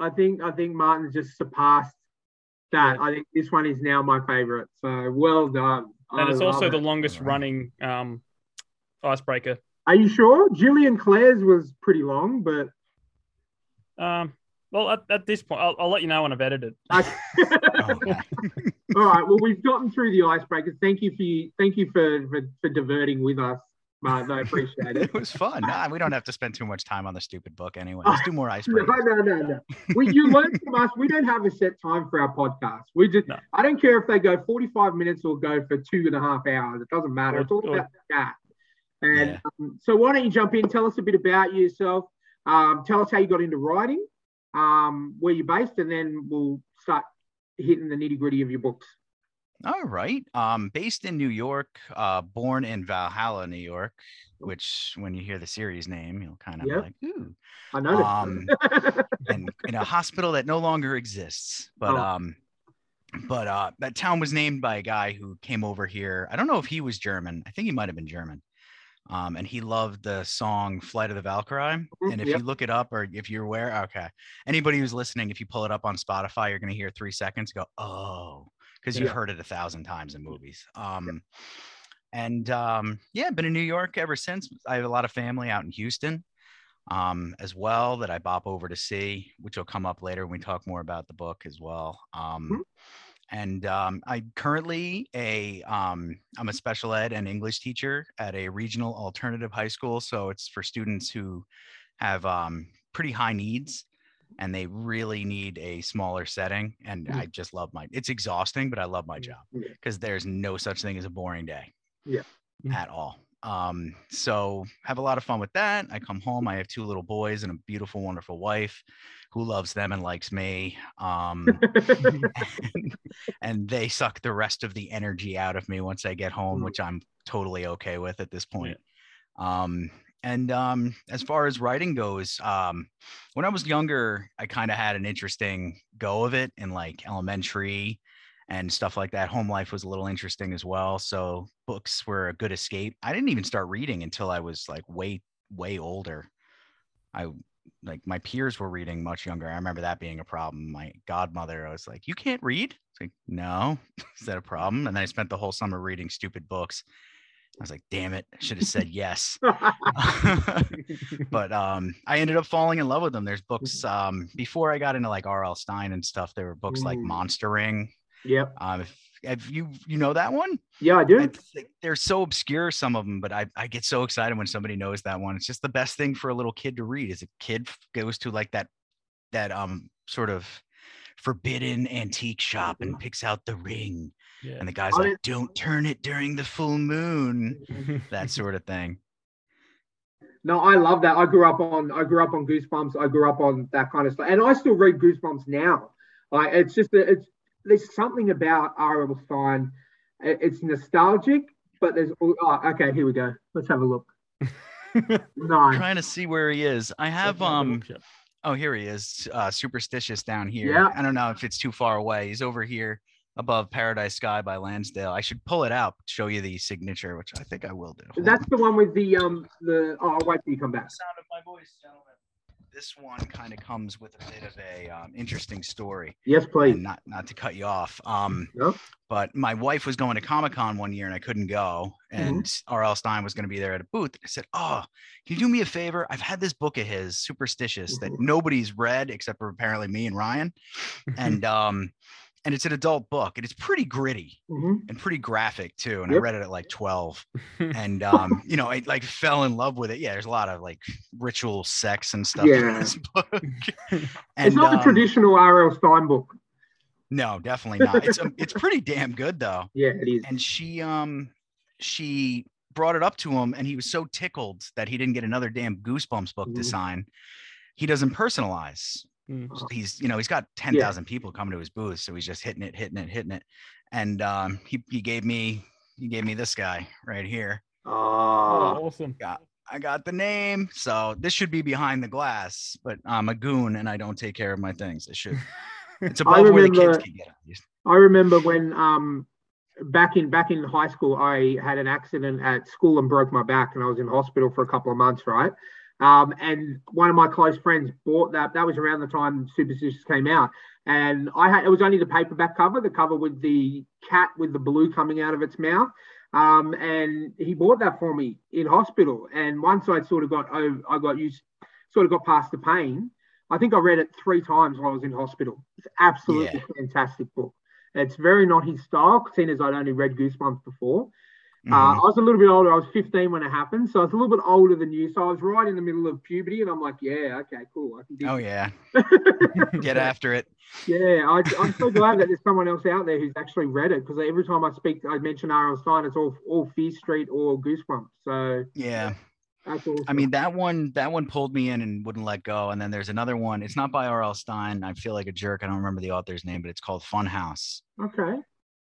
I think I think Martin's just surpassed that. I think this one is now my favorite. So well done. and I it's also it. the longest running um, icebreaker. Are you sure? Gillian Clare's was pretty long, but Um, well, at, at this point, I'll, I'll let you know when I've edited. okay. [LAUGHS] Okay. all right. Well, we've gotten through the icebreakers. Thank you for you, thank you for, for for diverting with us, Martin. I appreciate it. [LAUGHS] it was fun. Nah, we don't have to spend too much time on the stupid book anyway. Let's do more [LAUGHS] No, icebreakers. no, no, no. We, you learn from us. We don't have a set time for our podcast. We just, No. I don't care if they go 45 minutes or go for two and a half hours. It doesn't matter. Or- It's all or- about the chat. And Yeah. um, so, why don't you jump in? Tell us a bit about yourself. Um, tell us how you got into writing, um, where you're based, and then we'll start hitting the nitty gritty of your books. All right. Um, based in New York, uh, born in Valhalla, New York, which when you hear the series name, you'll kind of Yep. like, ooh. I know. Um, [LAUGHS] and in a hospital that no longer exists. But Oh. um, but uh, that town was named by a guy who came over here. I don't know if he was German. I think he might have been German. Um, and he loved the song "Flight of the Valkyrie." Mhm, And if yep. you look it up, or if you're aware, okay, anybody who's listening, if you pull it up on Spotify, you're gonna hear three seconds. Go, oh, because you've Yeah. heard it a thousand times in movies. Um, and um, yeah, been in New York ever since. I have a lot of family out in Houston um, as well that I bop over to see, which will come up later when we talk more about the book as well. Um, Mhm. And um, I currently a um, I'm a special ed and English teacher at a regional alternative high school. So it's for students who have um, pretty high needs and they really need a smaller setting. And Mhm. I just love my. It's exhausting, but I love my job Yeah. because there's no such thing as a boring day. Yeah. At all. Um, so have a lot of fun with that. I come home. I have two little boys and a beautiful, wonderful wife who loves them and likes me. Um, [LAUGHS] and, and they suck the rest of the energy out of me once I get home, Mm. which I'm totally okay with at this point. Um, and um, as far as writing goes, um, when I was younger, I kind of had an interesting go of it in like elementary and stuff like that. Home life was a little interesting as well. So books were a good escape. I didn't even start reading until I was like way, way older. I like my peers were reading much younger. I remember that being a problem. My godmother, I was like, "You can't read." It's like, "No, [LAUGHS] is that a problem?" And I spent the whole summer reading stupid books. I was like, "Damn it! I should have said yes." [LAUGHS] [LAUGHS] but um, I ended up falling in love with them. There's books um, before I got into like R.L. Stine and stuff. There were books like Monster Ring. yep. Um, if, if you you know that one, Yeah, I do. I they're so obscure some of them, but I I get so excited when somebody knows that one. It's just the best thing for a little kid to read. Is a kid goes to like that that um sort of forbidden antique shop and picks out the ring, yeah. and the guy's like, "Don't turn it during the full moon." [LAUGHS] That sort of thing. No, I love that. I grew up on I grew up on Goosebumps. I grew up on that kind of stuff, and I still read Goosebumps now. Like it's just a, it's there's something about R.L. Stine. It's nostalgic, but there's oh okay. Here we go. Let's have a look. [LAUGHS] No, trying to see where he is. I have Definitely um bookshelf. oh here he is. Uh superstitious down here. Yeah. I don't know if it's too far away. He's over here above Paradise Sky by Lansdale. I should pull it out, show you the signature, which I think I will do. Hold that's on. the one with the um the. Oh, I'll wait till you come back. sound of my voice, gentlemen. This one kind of comes with a bit of a um, interesting story, Yes, please. and not not to cut you off. Um, No? but my wife was going to Comic Con one year and I couldn't go, and R.L. Stine was going to be there at a booth. I said, "Oh, can you do me a favor? I've had this book of his, Superstitious, that Mhm. nobody's read except for apparently me and Ryan, [LAUGHS] and um, and it's an adult book, and it's pretty gritty Mhm. and pretty graphic too. And I read it at like twelve, [LAUGHS] and um, you know, I like fell in love with it. Yeah, there's a lot of like ritual sex and stuff in Yeah. this [LAUGHS] book. [LAUGHS] and, It's not the um, traditional R.L. Stine book. No, definitely not. It's um, it's pretty damn good though. Yeah, it is. and she um she brought it up to him and he was so tickled that he didn't get another damn goosebumps book to Mhm. sign he doesn't personalize Mm. he's you know he's got 10,000 people coming to his booth so he's just hitting it hitting it hitting it and um he, he gave me he gave me this guy right here Oh, Oh, awesome. I got the name. So this should be behind the glass, but I'm a goon and I don't take care of my things. It should. [LAUGHS] It's I above where the kids can get at least. I remember when um back in back in high school, I had an accident at school and broke my back, and I was in hospital for a couple of months, right? Um, and one of my close friends bought that. That was around the time Superstitious came out, and I had it was only the paperback cover, the cover with the cat with the blue coming out of its mouth. Um, and he bought that for me in hospital. And once I sort of got over, I got used, sort of got past the pain. I think I read it three times while I was in hospital. It's absolutely fantastic book. It's very not his style, seeing as I'd only read Goosebumps before. Uh, Mhm. I was a little bit older. I was 15 when it happened, so I was a little bit older than you. So I was right in the middle of puberty, and I'm like, yeah, okay, cool. I can do oh yeah, [LAUGHS] get after it. yeah, I, I'm so glad that there's someone else out there who's actually read it because every time I speak, I mention R.L. Stine, it's all all Fear Street or Goosebumps. So Yeah. awesome. I mean that one that one pulled me in and wouldn't let go. And then there's another one. It's not by R.L. Stine. I feel like a jerk. I don't remember the author's name, but it's called Funhouse. okay,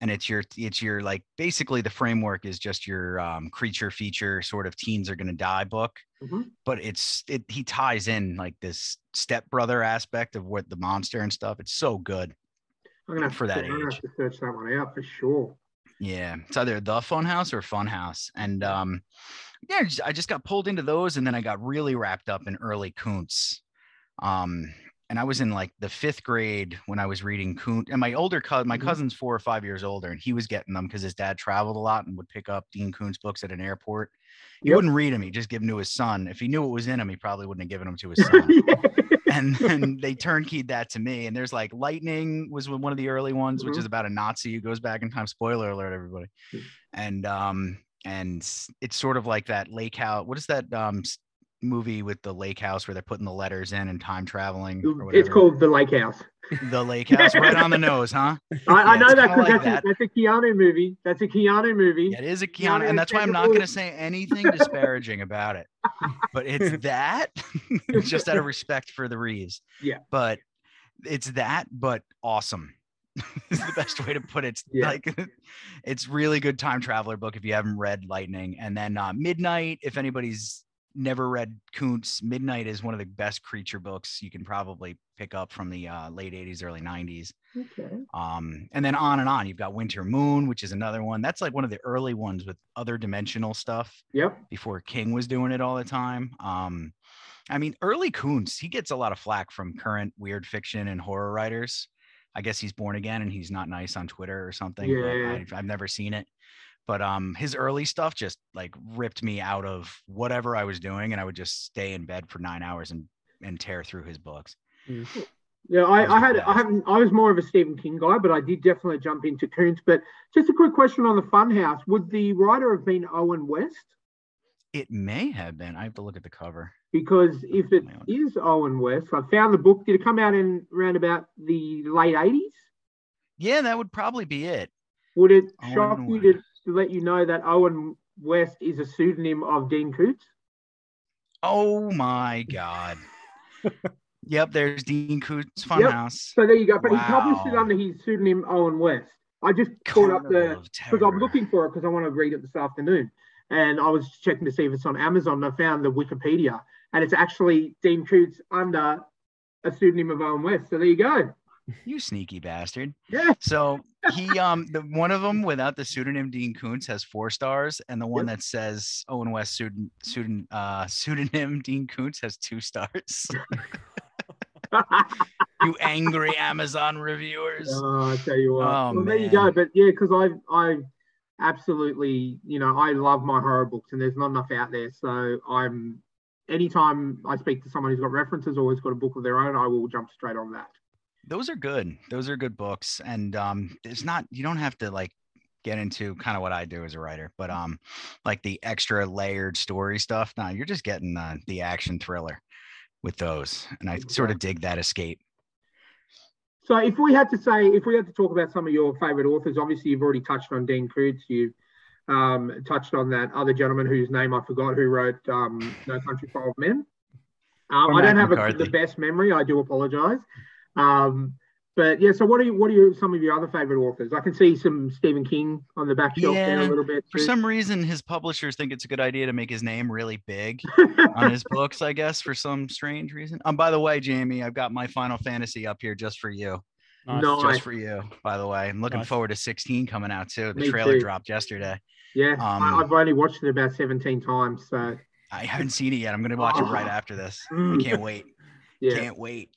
And it's your it's your like basically the framework is just your um, creature feature sort of teens are gonna die book. Mhm. But it's it he ties in like this stepbrother aspect of what the monster and stuff. It's so good. I'm gonna have for to, that I'm age. have to search that one out for sure. Yeah, it's either the Funhouse or Funhouse, and um, yeah, I just got pulled into those, and then I got really wrapped up in early Koontz. Um, and I was in like the fifth grade when I was reading Koontz, and my older cousin, my Mhm. cousin's four or five years older, and he was getting them because his dad traveled a lot and would pick up Dean Koontz books at an airport. He Yep. wouldn't read them; he just give them to his son. If he knew what was in them, he probably wouldn't have given them to his son [LAUGHS] and then they turnkeyed that to me. And there's like Lightning was one of the early ones, which Mhm. is about a Nazi who goes back in time. Spoiler alert, everybody. Mm. And um, and it's sort of like that lake house. What is that um movie with the lake house where they're putting the letters in and time traveling? Or It's called The Lake House. the lake house, right on the [LAUGHS] nose, huh? I, I know that because like that's, that. a, that's a Keanu movie. That's a Keanu movie. Yeah, it is a Keanu Keanu, and that's why I'm not going to say anything disparaging about it. But it's [LAUGHS] that, [LAUGHS] just out of respect for the Reeves. Yeah. But it's that, but awesome. is the best way to put it. It's Yeah. Like, it's really good time traveler book if you haven't read Lightning. And then uh, Midnight, if anybody's never read Koontz, Midnight is one of the best creature books you can probably pick up from the uh, late 80s, early 90s. Okay. Um, and then on and on, you've got Winter Moon, which is another one. That's like one of the early ones with other dimensional stuff Yep. before King was doing it all the time. Um, I mean, early Koontz, he gets a lot of flack from current weird fiction and horror writers. I guess he's born again and he's not nice on Twitter or something. but Yeah. I've, I've never seen it. But um, his early stuff just like ripped me out of whatever I was doing, and I would just stay in bed for nine hours and and tear through his books. Yeah, I, I had I haven't I was more of a Stephen King guy, but I did definitely jump into Koontz. But just a quick question on the Funhouse: Would the writer have been Owen West? It may have been. I have to look at the cover. Because if it My own. is Owen West, I found the book. Did it come out in around about the late eighties? Yeah, that would probably be it. Would it Owen shock you to, West. To let you know that Owen West is a pseudonym of Dean Koontz? Oh my god. [LAUGHS] yep, there's Dean Koontz Funhouse. So there you go. But he published it under his pseudonym Owen West. I just called up the because I'm looking for it because I want to read it this afternoon. And I was checking to see if it's on Amazon. And I found the Wikipedia, and it's actually Dean Koontz under a pseudonym of Owen West. So there you go. You sneaky bastard. Yeah. So [LAUGHS] he um the one of them without the pseudonym Dean Koontz has four stars, and the one that says Owen West pseudon, pseudon, uh, pseudonym [LAUGHS] Dean Koontz has two stars. [LAUGHS] you angry Amazon reviewers. Oh, I tell you what. Oh, well, there you go. But yeah, because I I absolutely, you know, I love my horror books, and there's not enough out there. So I'm anytime I speak to someone who's got references or has got a book of their own, I will jump straight on that. Those are good. Those are good books, and um, it's not you don't have to like get into kind of what I do as a writer, but um, like the extra layered story stuff. Now you're just getting uh, the action thriller with those, and I sort of dig that escape. So if we had to say, if we had to talk about some of your favorite authors, obviously you've already touched on Dean Koontz. You've um, touched on that other gentleman whose name I forgot, who wrote um, No Country for Old Men. Um, I don't have a, the best memory. I do apologize. Um, but yeah, so what are you, what are you, some of your other favorite authors? I can see some Stephen King on the back shelf there a little bit. For some reason, his publishers think it's a good idea to make his name really big [LAUGHS] on his books, I guess, for some strange reason. Um, by the way, Jamie, I've got my Final Fantasy up here just for you. Nice. No. Nice. Just for you, by the way. I'm looking Nice. forward to 16 coming out too. The Me trailer too. dropped yesterday. yeah, Um, I, I've only watched it about 17 times. So I haven't seen it yet. I'm gonna watch it right Oh. after this. I Mm. can't wait. [LAUGHS] yeah, Can't wait.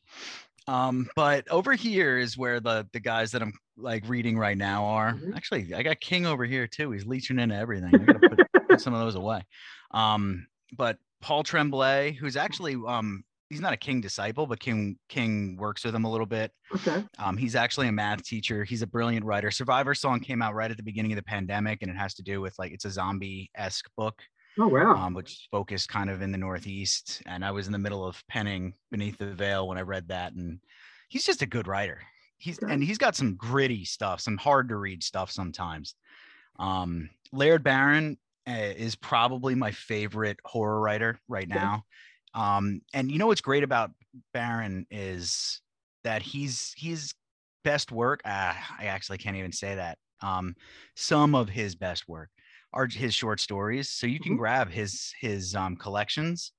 Um, but over here is where the the guys that I'm like reading right now are. Mhm. Actually, I got King over here too. He's leeching into everything. I gotta put, put some of those away. Um, but Paul Tremblay, who's actually um he's not a King disciple, but King King works with him a little bit. okay. Um, he's actually a math teacher. He's a brilliant writer. Survivor Song came out right at the beginning of the pandemic, and it has to do with like it's a zombie esque book Oh wow. um, which focused kind of in the Northeast. And I was in the middle of penning Beneath the Veil when I read that. And he's just a good writer. He's Okay. and he's got some gritty stuff, some hard to read stuff sometimes. Um, Laird Barron uh, is probably my favorite horror writer right Okay. now. Um, and you know what's great about Barron is that he's he's best work. Ah, I actually can't even say that. Um, some of his best work are his short stories. So you can Mhm. grab his his um, collections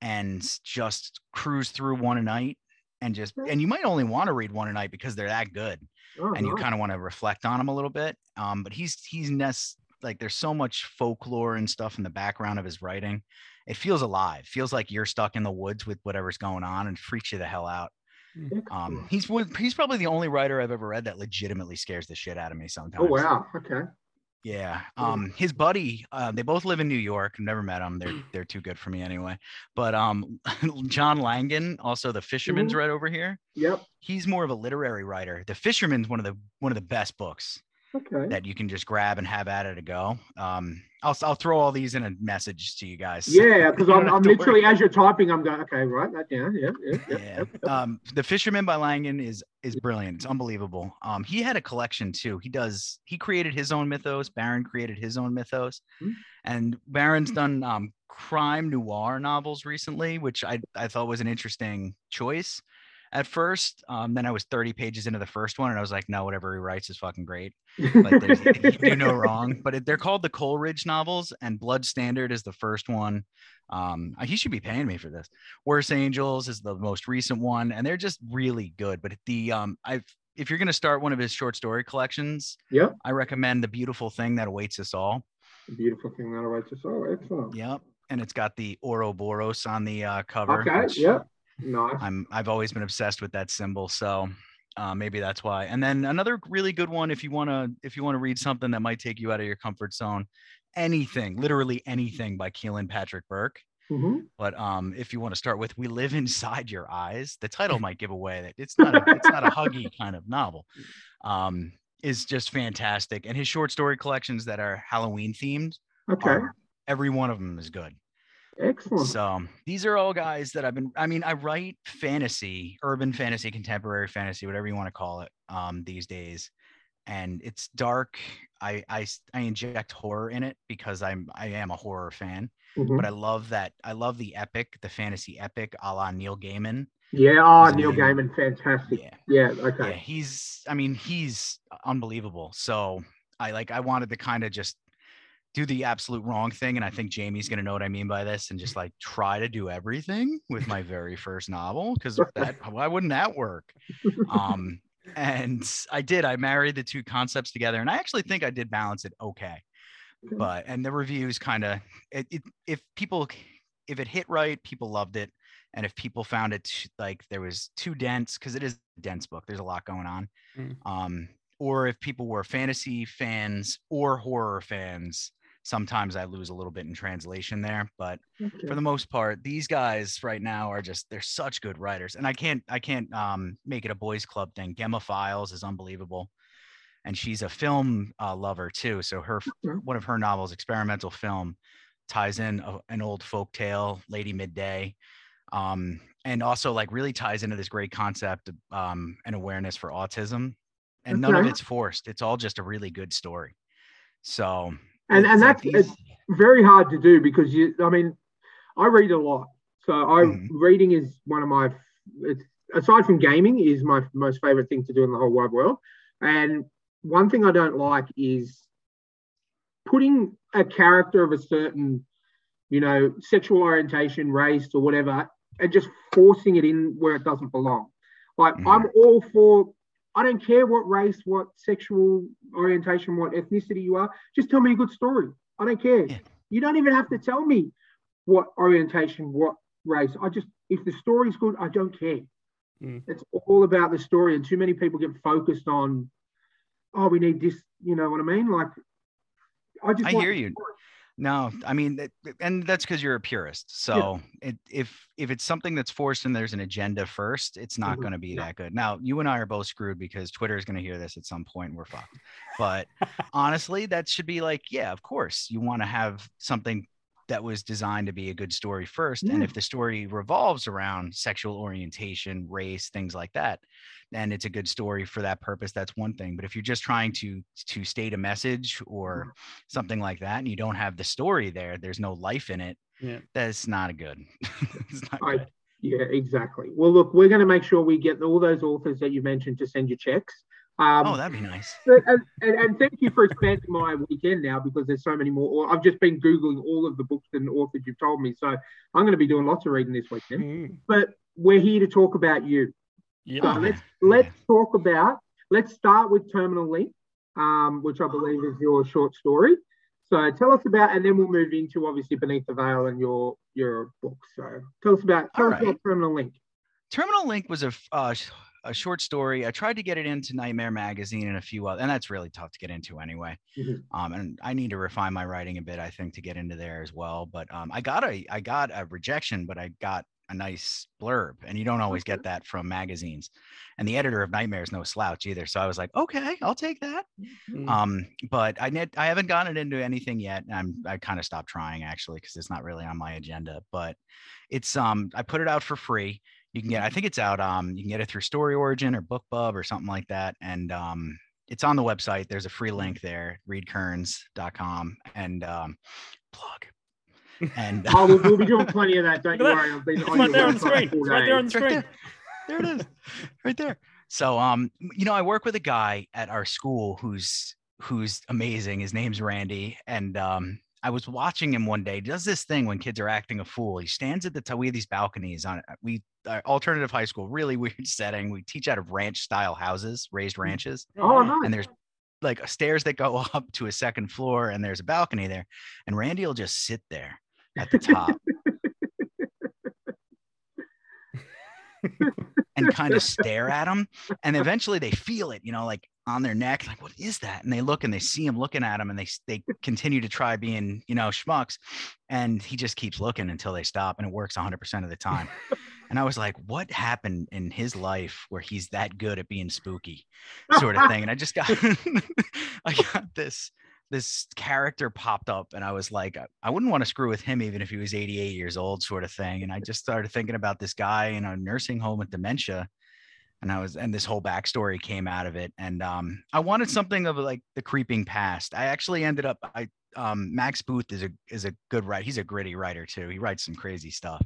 and just cruise through one a night and just and you might only want to read one a night because they're that good Oh, and you nice. kind of want to reflect on them a little bit. Um, but he's he's nest like there's so much folklore and stuff in the background of his writing. It feels alive. Feels like you're stuck in the woods with whatever's going on and freaks you the hell out. Um, he's one- he's probably the only writer I've ever read that legitimately scares the shit out of me sometimes. oh wow. Okay. Yeah. Um, his buddy, uh, they both live in New York. I've never met them. They're [CLEARS THROAT] they're too good for me anyway. But um, [LAUGHS] John Langan, also the Fisherman's Mhm. right over here. Yep. He's more of a literary writer. The Fisherman's one of the one of the best books Okay. that you can just grab and have at it to go. Um, I'll I'll throw all these in a message to you guys. [LAUGHS] Yeah, because I'm, I'm to worry. literally as you're typing, I'm going. Okay, write that down. Yeah, yeah. yep, yep. Um, the Fisherman by Langan is is brilliant. It's unbelievable. Um, he had a collection too. He does. He created his own mythos. Barron created his own mythos, Hmm. and Barron's done um crime noir novels recently, which I I thought was an interesting choice. At first, um, then I was 30 pages into the first one, and I was like, no, whatever he writes is fucking great. Like there's do no wrong. [LAUGHS] But it, they're called the Coldridge novels, and Blood Standard is the first one. Um, he should be paying me for this. Worse Angels is the most recent one, and they're just really good. But the um, I've if you're gonna start one of his short story collections, yeah, I recommend The Beautiful Thing That Awaits Us All. Beautiful thing that awaits us all. Excellent. Yep, and it's got the Ouroboros on the uh, cover. Okay. which Yep. Nice. I'm I've always been obsessed with that symbol, so uh, maybe that's why. And then another really good one, if you want to if you want to read something that might take you out of your comfort zone, anything, literally anything by Kealan Patrick Burke. Mhm. But um, if you want to start with "We Live Inside Your Eyes," the title [LAUGHS] might give away that it's not a it's not a huggy kind of novel. Um, is just fantastic, and his short story collections that are Halloween themed, Okay. are, every one of them is good. Excellent. So these are all guys that I've been. I mean, I write fantasy, urban fantasy, contemporary fantasy, whatever you want to call it, um, these days, and it's dark. I, I, I inject horror in it because I'm I am a horror fan, Mhm. but I love that I love the epic, the fantasy epic, a la Neil Gaiman. Yeah. Oh, Neil Gaiman, fantastic. Yeah, Yeah. yeah, Okay. he's. I mean, he's unbelievable. So I like. I wanted to kind of just do the absolute wrong thing, and I think Jamie's gonna know what I mean by this, and just like try to do everything with my very first novel because [LAUGHS] that why wouldn't that work? Um, and I did. I married the two concepts together, and I actually think I did balance it okay. But and the reviews kind of it, it if people if it hit right, people loved it, and if people found it like there was too dense because it is a dense book, there's a lot going on. Mm. Um, or if people were fantasy fans or horror fans, sometimes I lose a little bit in translation there. But Okay. for the most part these guys right now are just they're such good writers and i can't i can't um make it a boys club thing gemma files is unbelievable and she's a film uh, lover too so her Okay. one of her novels experimental film ties in a, an old folk tale lady midday um and also like really ties into this great concept um and awareness for autism and none of it's forced it's all just a really good story so And and that's it's very hard to do because you. I mean, I read a lot, so I Mhm. reading is one of my. It's aside from gaming, is my most favorite thing to do in the whole wide world. And one thing I don't like is putting a character of a certain, you know, sexual orientation, race, or whatever, and just forcing it in where it doesn't belong. Like Mhm. I'm all for. I don't care what race, what sexual orientation, what ethnicity you are. Just tell me a good story. I don't care. Yeah. You don't even have to tell me what orientation, what race. I just if the story's good, I don't care. Mm. It's all about the story, and too many people get focused on, oh, we need this. You know what I mean? Like, I just I hear you. story. No, I mean, and that's because you're a purist. So it, if if it's something that's forced and there's an agenda first, it's not Mhm. going to be Yeah. that good. Now, you and I are both screwed because Twitter is going to hear this at some point. And we're fucked. But [LAUGHS] honestly, that should be like, yeah, of course, you want to have something that was designed to be a good story first. And if mm. the story revolves around sexual orientation, race, things like that, and it's a good story for that purpose, that's one thing. But if you're just trying to to state a message or mm-hmm. something like that, and you don't have the story there, there's no life in it. Yeah. That's not a good. [LAUGHS] it's not I- good. Yeah, exactly. Well, look, we're going to make sure we get all those authors that you mentioned to send you checks. Um, oh, that'd be nice. and, and, and thank you for expanding my weekend now because there's so many more. I've just been Googling all of the books and authors you've told me. So I'm going to be doing lots of reading this weekend. Mm. But we're here to talk about you. Yeah. So Oh, let's let's talk about let's start with Terminal Link, um, which I believe is your short story. So tell us about, and then we'll move into obviously Beneath the Veil and your your book. So tell us about tell All us about. Terminal Link. Terminal Link was a uh, a short story. I tried to get it into Nightmare Magazine and a few other, and that's really tough to get into anyway. Mhm. Um, and I need to refine my writing a bit, I think, to get into there as well. But um, I got a I got a rejection, but I got a nice blurb, and you don't always get that from magazines. And the editor of Nightmare is no slouch either, so I was like, okay, I'll take that. Mm. Um, but I net I haven't gotten it into anything yet. I'm I kind of stopped trying actually because it's not really on my agenda. But it's um I put it out for free. You can get I think it's out um you can get it through Story Origin or BookBub or something like that. And um it's on the website. There's a free link there, readkearns.com and um plug. And Oh, we'll, we'll be doing [LAUGHS] plenty of that. Don't you worry. It's right there on the screen. It's right there on the right screen. there it is right there so um you know i work with a guy at our school who's who's amazing his name's randy and um i was watching him one day he does this thing when kids are acting a fool he stands at the top we have these balconies on we uh, alternative high school really [LAUGHS] weird setting we teach out of ranch style houses raised ranches Oh, nice. and there's like stairs that go [LAUGHS] up to a second floor and there's a balcony there and randy will just sit there at the top [LAUGHS] and kind of stare at him and eventually they feel it you know like on their neck like what is that? And they look and they see him looking at him and they they continue to try being you know schmucks and he just keeps looking until they stop and it works 100% of the time. And i was like what happened in his life where he's that good at being spooky? sort of thing and i just got [LAUGHS] i got this this character popped up and i was like I- wouldn't want to screw with him even if he was 88 years old sort of thing and i just started thinking about this guy in a nursing home with dementia and i was and this whole backstory came out of it and um i wanted something of like the creeping past. I actually ended up i um max booth is a is a good writer he's a gritty writer too he writes some crazy stuff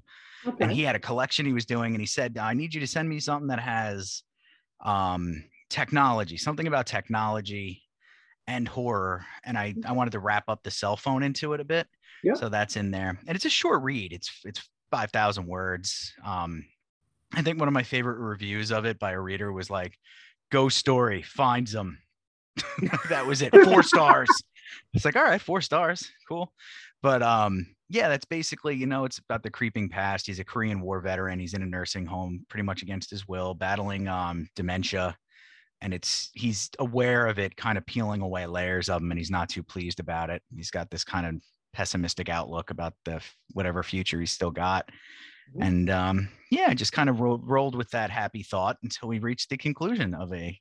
and he had a collection he was doing and he said i need you to send me something that has um technology something about technology and horror and i i wanted to wrap up the cell phone into it a bit Yeah. so that's in there and it's a short read it's it's 5000 words um i think one of my favorite reviews of it by a reader was like ghost story finds them [LAUGHS] that was it. Four stars. It's like all right four stars. Cool. But um yeah that's basically you know it's about the creeping past. He's a korean war veteran. He's in a nursing home pretty much against his will battling um dementia. And it's he's aware of it kind of peeling away layers of him and he's not too pleased about it. He's got this kind of pessimistic outlook about the whatever future he's still got. And um yeah just kind of ro- rolled with that happy thought until we reached the conclusion of a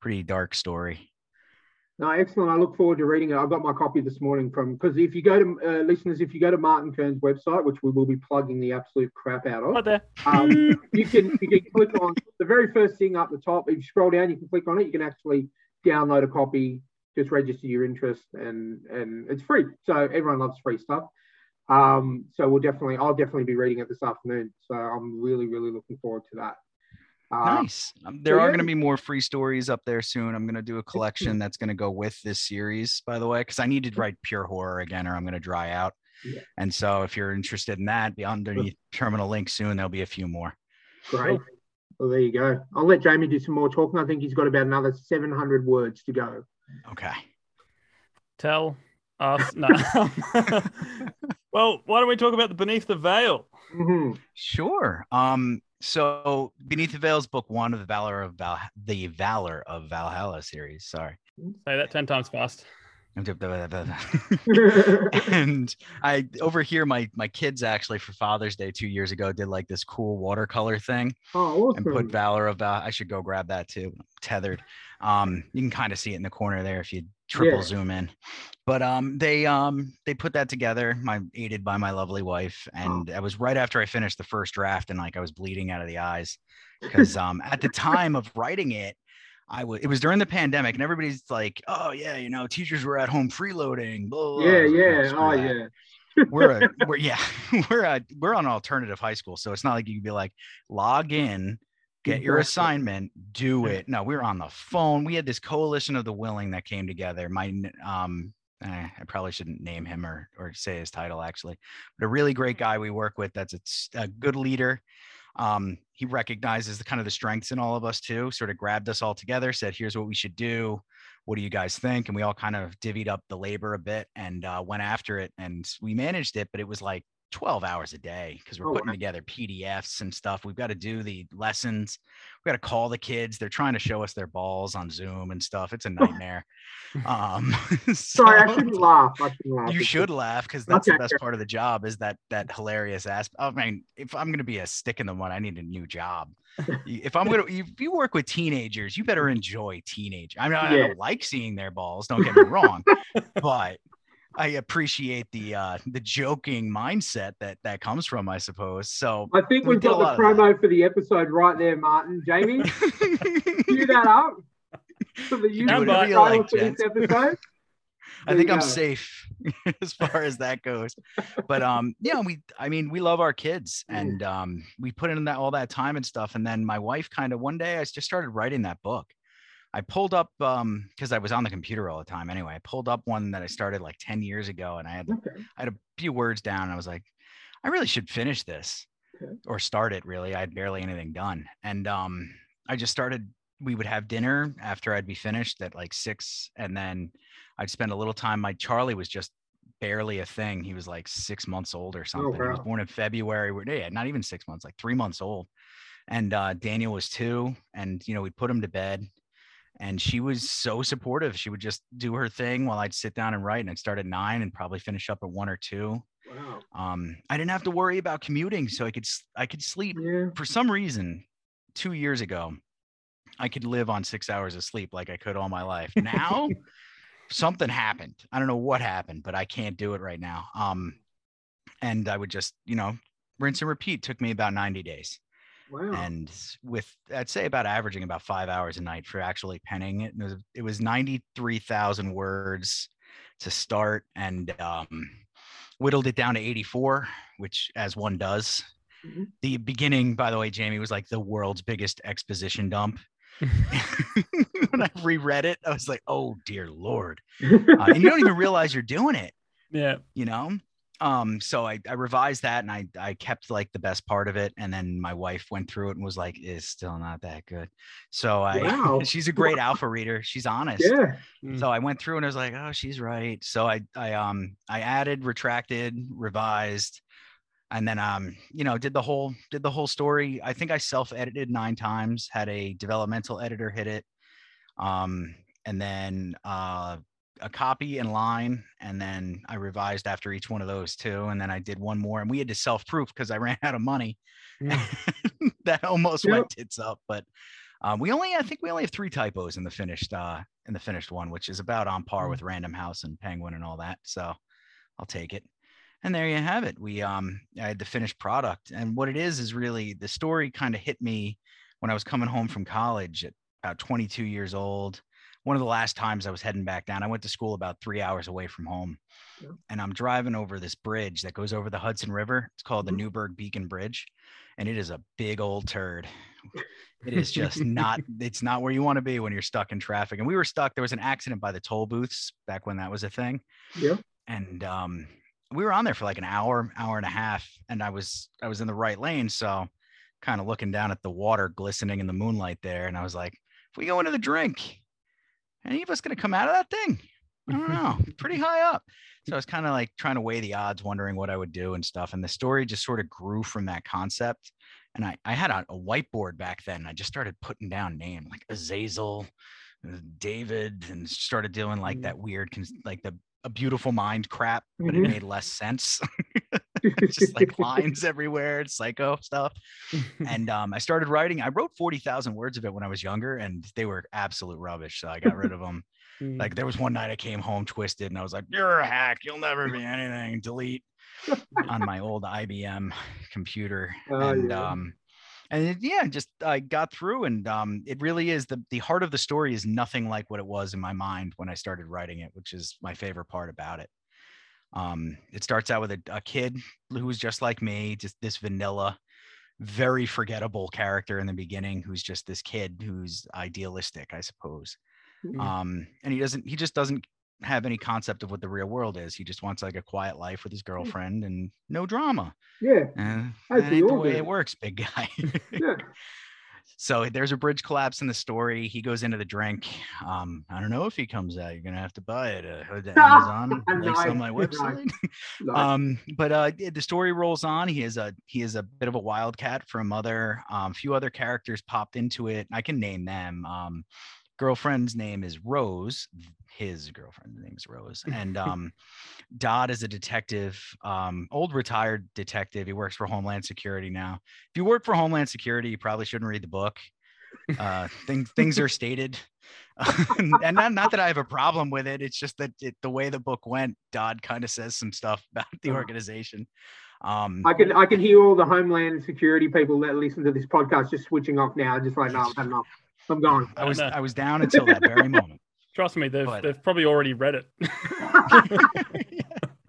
pretty dark story No, excellent. I look forward to reading it. I got my copy this morning from because if you go to uh, listeners, if you go to Martin Kearns' website, which we will be plugging the absolute crap out of, Right there. um, [LAUGHS] you can you can click on the very first thing up the top. If you scroll down, you can click on it. You can actually download a copy, just register your interest, and and it's free. So everyone loves free stuff. Um, so we'll definitely, I'll definitely be reading it this afternoon. So I'm really really looking forward to that. Uh, Nice. Um, there so are yeah. going to be more free stories up there soon. I'm going to do a collection that's going to go with this series, by the way, because I need to write pure horror again, or I'm going to dry out. Yeah. And so, if you're interested in that, be underneath terminal link soon. There'll be a few more. Great. Well, there you go. I'll let Jamie do some more talking. I think he's got about another 700 words to go. Okay. Tell us. [LAUGHS] No. [LAUGHS] well, why don't we talk about the Beneath the Veil? Mhm. Sure. Um. So, Beneath the Veil is book one of the Valor of Val, the Valor of Valhalla series. Sorry. Say that 10 times fast. [LAUGHS] and I over here, my my kids actually for Father's Day two years ago did like this cool watercolor thing oh, and put. Valor of Val. I should go grab that too. Tethered. Um, you can kind of see it in the corner there if you triple Yeah. zoom in. But um, they um they put that together. My aided by my lovely wife, and that was right after I finished the first draft, and like I was bleeding out of the eyes because [LAUGHS] um at the time of writing it. I was. It was during the pandemic, and everybody's like, "Oh yeah, you know, teachers were at home freeloading." Blah, blah, blah." yeah, I was like, "No, yeah. Oh, that." yeah. we're a [LAUGHS] we're yeah [LAUGHS] we're a we're on alternative high school so it's not like you can be like log in get your assignment do it. No we were on the phone. We had this coalition of the willing that came together. My um eh, i probably shouldn't name him or or say his title actually but a really great guy we work with that's a good leader. Um he recognizes the kind of the strengths in all of us too sort of grabbed us all together said here's what we should do. What do you guys think? And we all kind of divvied up the labor a bit and uh, went after it. And we managed it, but it was like 12 hours a day because we're Oh, putting wow. together PDFs and stuff. We've got to do the lessons. We've got to call the kids. They're trying to show us their balls on Zoom and stuff. It's a [LAUGHS] nightmare. um, [LAUGHS] Sorry, I shouldn't laugh. I shouldn't laugh. you should laugh because that's Okay. the best part of the job is that that hilarious aspect. I mean, if I'm gonna be a stick in the mud, I need a new job. [LAUGHS] If I'm gonna, if you work with teenagers, you better enjoy teenage. I mean, I, I don't like seeing their balls. Don't get me wrong, but I appreciate the uh the joking mindset that that comes from, I suppose. So. I think We we've a got the promo for the episode right there, Martin. Jamie, [LAUGHS] cue that up for the can YouTube do whatever you trailer like, for this [LAUGHS] episode. I think I'm safe [LAUGHS] as far as that goes. But um, yeah, we I mean we love our kids and um we put in that all that time and stuff. And then my wife kind of one day I just started writing that book. I pulled up um because I was on the computer all the time anyway. I pulled up one that I started like 10 years ago and I had Okay. I had a few words down and I was like, I really should finish this Okay. or start it really. I had barely anything done. And um I just started we would have dinner after I'd be finished at like six and then I'd spend a little time. My Charlie was just barely a thing. He was like six months old or something. He was born in February. Yeah, not even six months, like three months old. And uh, Daniel was two, and you know we'd put him to bed, and she was so supportive. She would just do her thing while I'd sit down and write. And I'd start at nine and probably finish up at one or two. Wow. Um, I didn't have to worry about commuting, so I could I could sleep. Yeah. For some reason, two years ago, I could live on six hours of sleep like I could all my life. Now, [LAUGHS] something happened. I don't know what happened, but I can't do it right now. Um, and I would just, you know, rinse and repeat. Took me about 90 days. Wow. And with, I'd say about averaging about five hours a night for actually penning it. It was, it was 93,000 words to start and um, whittled it down to 84, which as one does. Mhm. The beginning, by the way, Jamie, was like the world's biggest exposition dump. [LAUGHS] [LAUGHS] when I reread it, I was like, oh, dear Lord. [LAUGHS] Uh, and you don't even realize you're doing it Yeah. you know um so I, I revised that and I I kept like the best part of it and then my wife went through it and was like it's still not that good. So I [LAUGHS] Wow. she's a great alpha reader she's honest. Yeah. so I went through and I was like oh she's right. So I I um I added retracted revised and then um you know did the whole did the whole story. I think I self edited nine times had a developmental editor hit it um and then uh a copy in line and then I revised after each one of those too and then I did one more and we had to self proof because I [LAUGHS] ran out of money Yeah. [LAUGHS] that almost Yep. went tits up but um, we only I think we only have three typos in the finished uh in the finished one which is about on par Mm. with Random House and Penguin and all that so I'll take it and there you have it we um I had the finished product and what it is is really the story kind of hit me when I was coming home from college at about 22 years old one of the last times I was heading back down. I went to school about three hours away from home, Yeah. and I'm driving over this bridge that goes over the Hudson River. It's called the Newburgh Beacon Bridge, and it is a big old turd. [LAUGHS] It is just not. It's not where you want to be when you're stuck in traffic. And we were stuck. There was an accident by the toll booths back when that was a thing Yeah. and um, we were on there for like an hour, hour and a half, and I was I was in the right lane, so kind of looking down at the water glistening in the moonlight there, and I was like, if we go into the drink, any of us gonna come out of that thing? I don't know, [LAUGHS] pretty high up. So I was kind of like trying to weigh the odds, wondering what I would do and stuff. And the story just sort of grew from that concept. And I, I had a, a whiteboard back then. And I just started putting down name like Azazel, uh, David, and started doing like Mm. that weird, like the a beautiful mind crap, but Mhm. it made less sense. [LAUGHS] [LAUGHS] It's just like lines everywhere, it's psycho stuff. [LAUGHS] And um, I started writing. I wrote forty thousand words of it when I was younger, and they were absolute rubbish. So I got rid of them. Mm. Like there was one night I came home twisted, and I was like, "You're a hack. You'll never be anything." Delete on my old IBM computer, Oh, and yeah. um, and yeah, just I got through, and um, it really is the the heart of the story is nothing like what it was in my mind when I started writing it, which is my favorite part about it. Um, it starts out with a, a kid who was just like me, just this vanilla, very forgettable character in the beginning, who's just this kid who's idealistic, I suppose. Mhm. Um, and he doesn't, he just doesn't have any concept of what the real world is. He just wants like a quiet life with his girlfriend and no drama. yeah. And that ain't the way it works, big guy. Yeah. [LAUGHS] so there's a bridge collapse in the story. He goes into the drink. Um, I don't know if he comes out. You're gonna have to buy it. Uh, [LAUGHS] at Amazon, [LAUGHS] links on my website. Um, but uh, the story rolls on. He is a he is a bit of a wildcat from other um, a few other characters popped into it. I can name them. Um, girlfriend's name is Rose. His girlfriend's name is Rose, and [LAUGHS] um, Dodd is a detective, um, old retired detective. He works for Homeland Security now. If you work for Homeland Security, you probably shouldn't read the book. Uh, things things are stated, [LAUGHS] and not, not that I have a problem with it. It's just that it, the way the book went, Dodd kind of says some stuff [LAUGHS] about the Uh-huh. organization. Um, I can I can hear all the Homeland Security people that listen to this podcast just switching off now, just like no, I've had enough. I'm gone. I was know. I was down until that very moment. [LAUGHS] Trust me, they've But- they've probably already read it. [LAUGHS]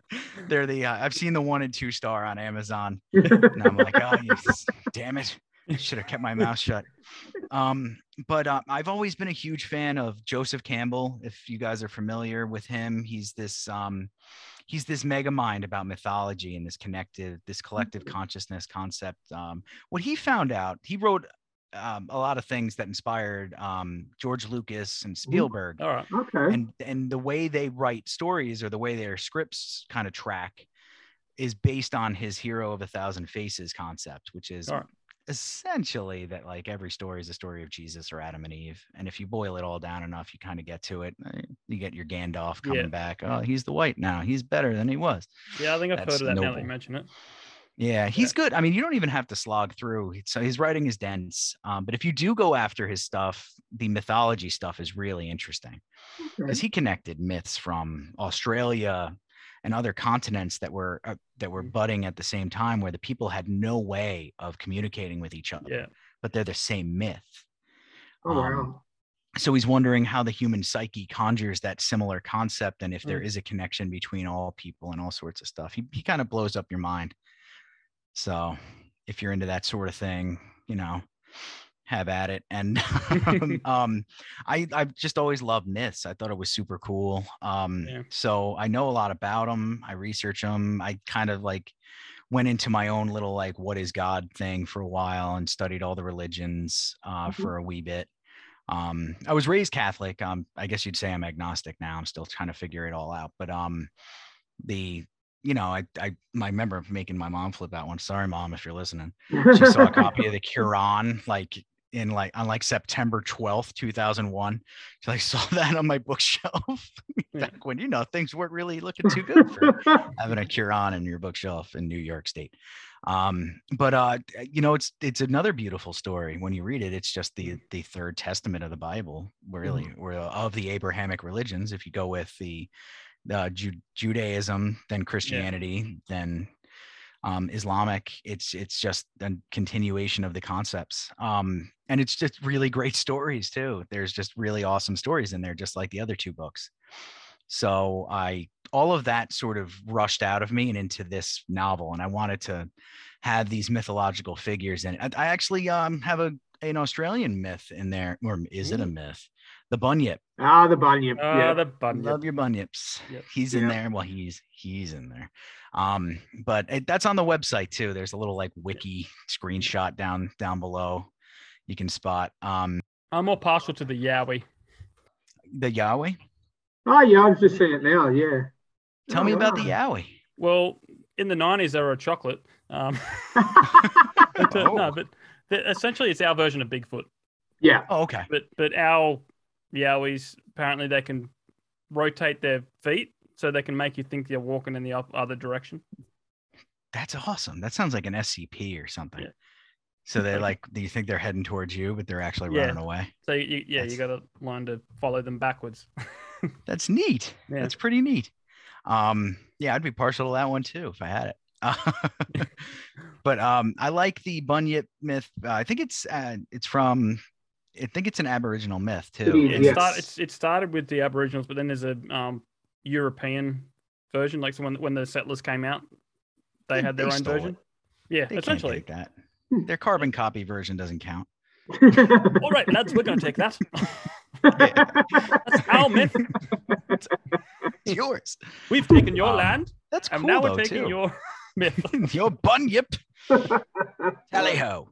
[LAUGHS] They're the uh, I've seen the one and two star on Amazon, and I'm like, oh, yes, damn it, should have kept my mouth shut. Um, but uh, I've always been a huge fan of Joseph Campbell. If you guys are familiar with him, he's this um, he's this mega mind about mythology and this connective, this collective consciousness concept. Um, what he found out, he wrote um, a lot of things that inspired um, George Lucas and Spielberg All right. okay. and and the way they write stories or the way their scripts kind of track is based on his hero of a thousand faces concept which is Alright. essentially that like every story is a story of jesus or adam and eve and if you boil it all down enough you kind of get to it uh, you get your gandalf coming Yeah. back oh he's the white now he's better than he was Yeah, I think I've That's heard of that now that you mention it. Yeah, he's good. I mean, you don't even have to slog through. So his writing is dense. Um, but if you do go after his stuff, the mythology stuff is really interesting because he connected myths from Australia and other continents that were uh, that were budding at the same time, where the people had no way of communicating with each other, Yeah. but they're the same myth. Oh um, wow. So he's wondering how the human psyche conjures that similar concept, and if there Mm. is a connection between all people and all sorts of stuff. He he kind of blows up your mind. So if you're into that sort of thing, you know, have at it. And [LAUGHS] [LAUGHS] um, I I've just always loved myths. I thought it was super cool. Um, Yeah. so I know a lot about them. I research them. I kind of like went into my own little like what is God thing for a while and studied all the religions uh, Mhm. for a wee bit. Um, I was raised Catholic. Um, I guess you'd say I'm agnostic now. I'm still trying to figure it all out. But um, the you know, I I, I remember making my mom flip out one. Sorry, mom, if you're listening she saw a copy of the [LAUGHS] Quran like in like on like September 12th, 2001. She [LAUGHS] like saw that on my bookshelf [LAUGHS] back when you know things weren't really looking too good for having a Quran in your bookshelf in New York State. Um, but uh, you know, it's it's another beautiful story when you read it. It's just the the third testament of the Bible, really, or of the Abrahamic religions. If you go with the uh, Ju- Judaism, then Christianity, then um, Islamic. It's it's just a continuation of the concepts, um, and it's just really great [LAUGHS] stories too. There's just really awesome stories in there, just like the other two books. So I all of that sort of rushed out of me and into this novel, and I wanted to have these mythological figures in it. I, I actually um, have a an Australian myth in there, or is it a myth? The bunyip. Ah, the bunyip. Ah, yeah. the bunyip. Love your bunyips. Yep. He's in Yeah. there. Well, he's he's in there. Um, but it, that's on the website too. There's a little like wiki screenshot down down below. You can spot um I'm more partial to the Yowie. the Yahweh. Oh, yeah, I was just saying it now. Yeah. Tell Oh, me about the wow. Yahweh. Well, in the 90s, they were a chocolate. Um, [LAUGHS] [LAUGHS] but, uh, Oh. No, but the- essentially, it's our version of Bigfoot. Yeah. Oh, okay. But but our Yowies apparently they can rotate their feet so they can make you think you're walking in the other direction. That's awesome. That sounds like an SCP or something. Yeah. So they're [LAUGHS] like, do you think they're heading towards you, but they're actually Yeah. running away? So you, yeah, That's- you got to learn to follow them backwards. [LAUGHS] That's neat. Yeah. That's pretty neat. Um, yeah, I'd be partial to that one too if I had it. [LAUGHS] but um, I like the bunyip myth. Uh, I think it's uh, it's from. I think it's an Aboriginal myth too. is, It, Yes. start, it's, it started with the Aboriginals, but then there's a um, European version. Like so when when the settlers came out, they They- had their they own version. it. Yeah, They can't essentially. take that. Their carbon copy version doesn't count. [LAUGHS] All right, lads, we're going to take that. [LAUGHS] That's our myth. It's yours. We've taken your Um, land, That's cool. and now though we're taking too. your [LAUGHS] myth. your bunyip. Tally ho.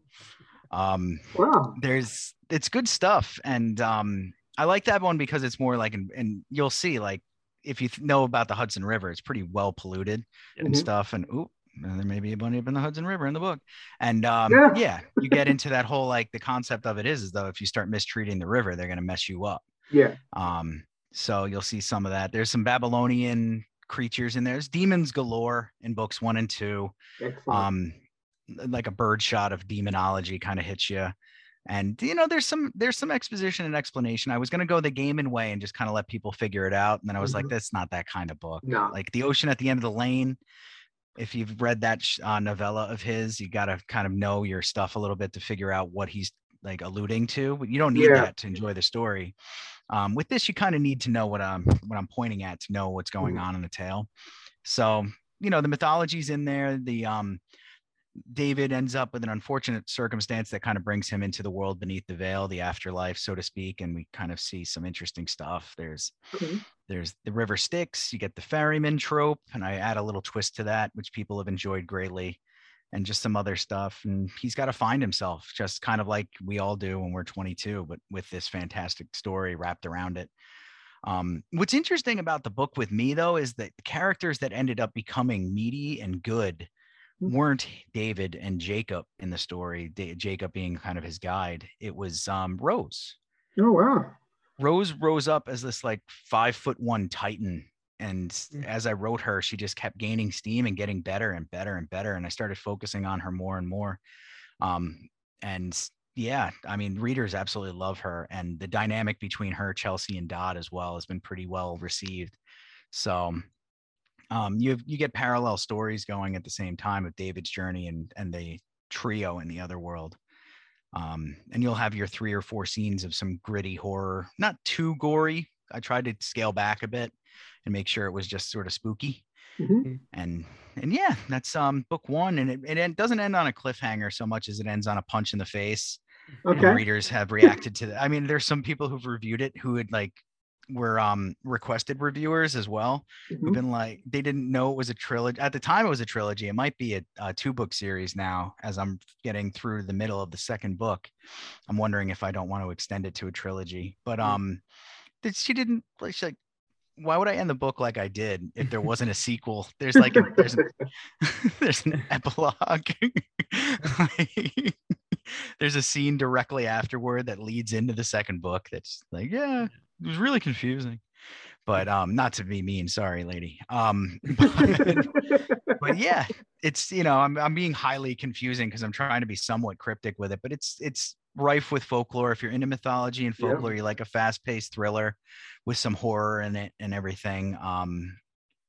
Um, wow. there's it's good stuff and um i like that one because it's more like and, and you'll see like if you th- know about the hudson river it's pretty well polluted and Mhm. stuff and ooh there may be a bunyip in the hudson river in the book and um Yeah. yeah you get into that whole like the concept of it is is though if you start mistreating the river they're going to mess you up Yeah. um so you'll see some of that there's some babylonian creatures in there there's demons galore in books one and two Excellent. um like a bird shot of demonology kind of hits you and you know there's some there's some exposition and explanation i was going to go the Gaiman way and just kind of let people figure it out and then i was like Mhm. that's not that kind of book no. like the ocean at the end of the lane if you've read that uh, novella of his you got to kind of know your stuff a little bit to figure out what he's like alluding to but you don't need Yeah. that to enjoy the story um, with this you kind of need to know what i'm what i'm pointing at to know what's going Mhm. on in the tale so you know the mythology's in there the um David ends up with an unfortunate circumstance that kind of brings him into the world beneath the veil, the afterlife, so to speak, and we kind of see some interesting stuff. There's Okay. there's the river Styx, you get the ferryman trope, and I add a little twist to that, which people have enjoyed greatly, and just some other stuff. And he's got to find himself, just kind of like we all do when we're 22, but with this fantastic story wrapped around it. Um, what's interesting about the book with me though is that the characters that ended up becoming meaty and good. Weren't David and Jacob in the story. Da- Jacob being kind of his guide. It was um, Rose. Oh wow. Rose rose up as this like five foot one titan. And Mm. as I wrote her, she just kept gaining steam and getting better and better and better. And I started focusing on her more and more. Um, and yeah, I mean, readers absolutely love her. And the dynamic between her, Chelsea, and Dodd as well has been pretty well received. So um, you have, you get parallel stories going at the same time of David's journey and and the trio in the other world. Um, and you'll have your three or four scenes of some gritty horror, not too gory. I tried to scale back a bit and make sure it was just sort of spooky. Mhm. And and yeah, that's um book one, and it, it en- doesn't end on a cliffhanger so much as it ends on a punch in the face. And Okay. readers have reacted to that. I mean, there's some people who've reviewed it who had like were um requested reviewers as well who've Mhm. been like they didn't know it was a trilogy at the time it was a trilogy it might be a, a two book series now as i'm getting through the middle of the second book i'm wondering if i don't want to extend it to a trilogy but Mm. um that she didn't like she's like why would i end the book like i did if there wasn't a sequel there's like a, there's, a, [LAUGHS] [LAUGHS] there's an epilogue [LAUGHS] Like, there's a scene directly afterward that leads into the second book that's like yeah it was really confusing but um not to be mean sorry lady um [LAUGHS] but, but yeah it's you know i'm, I'm being highly confusing because i'm trying to be somewhat cryptic with it but it's it's rife with folklore if you're into mythology and Yeah. folklore you like a fast-paced thriller with some horror in it and everything um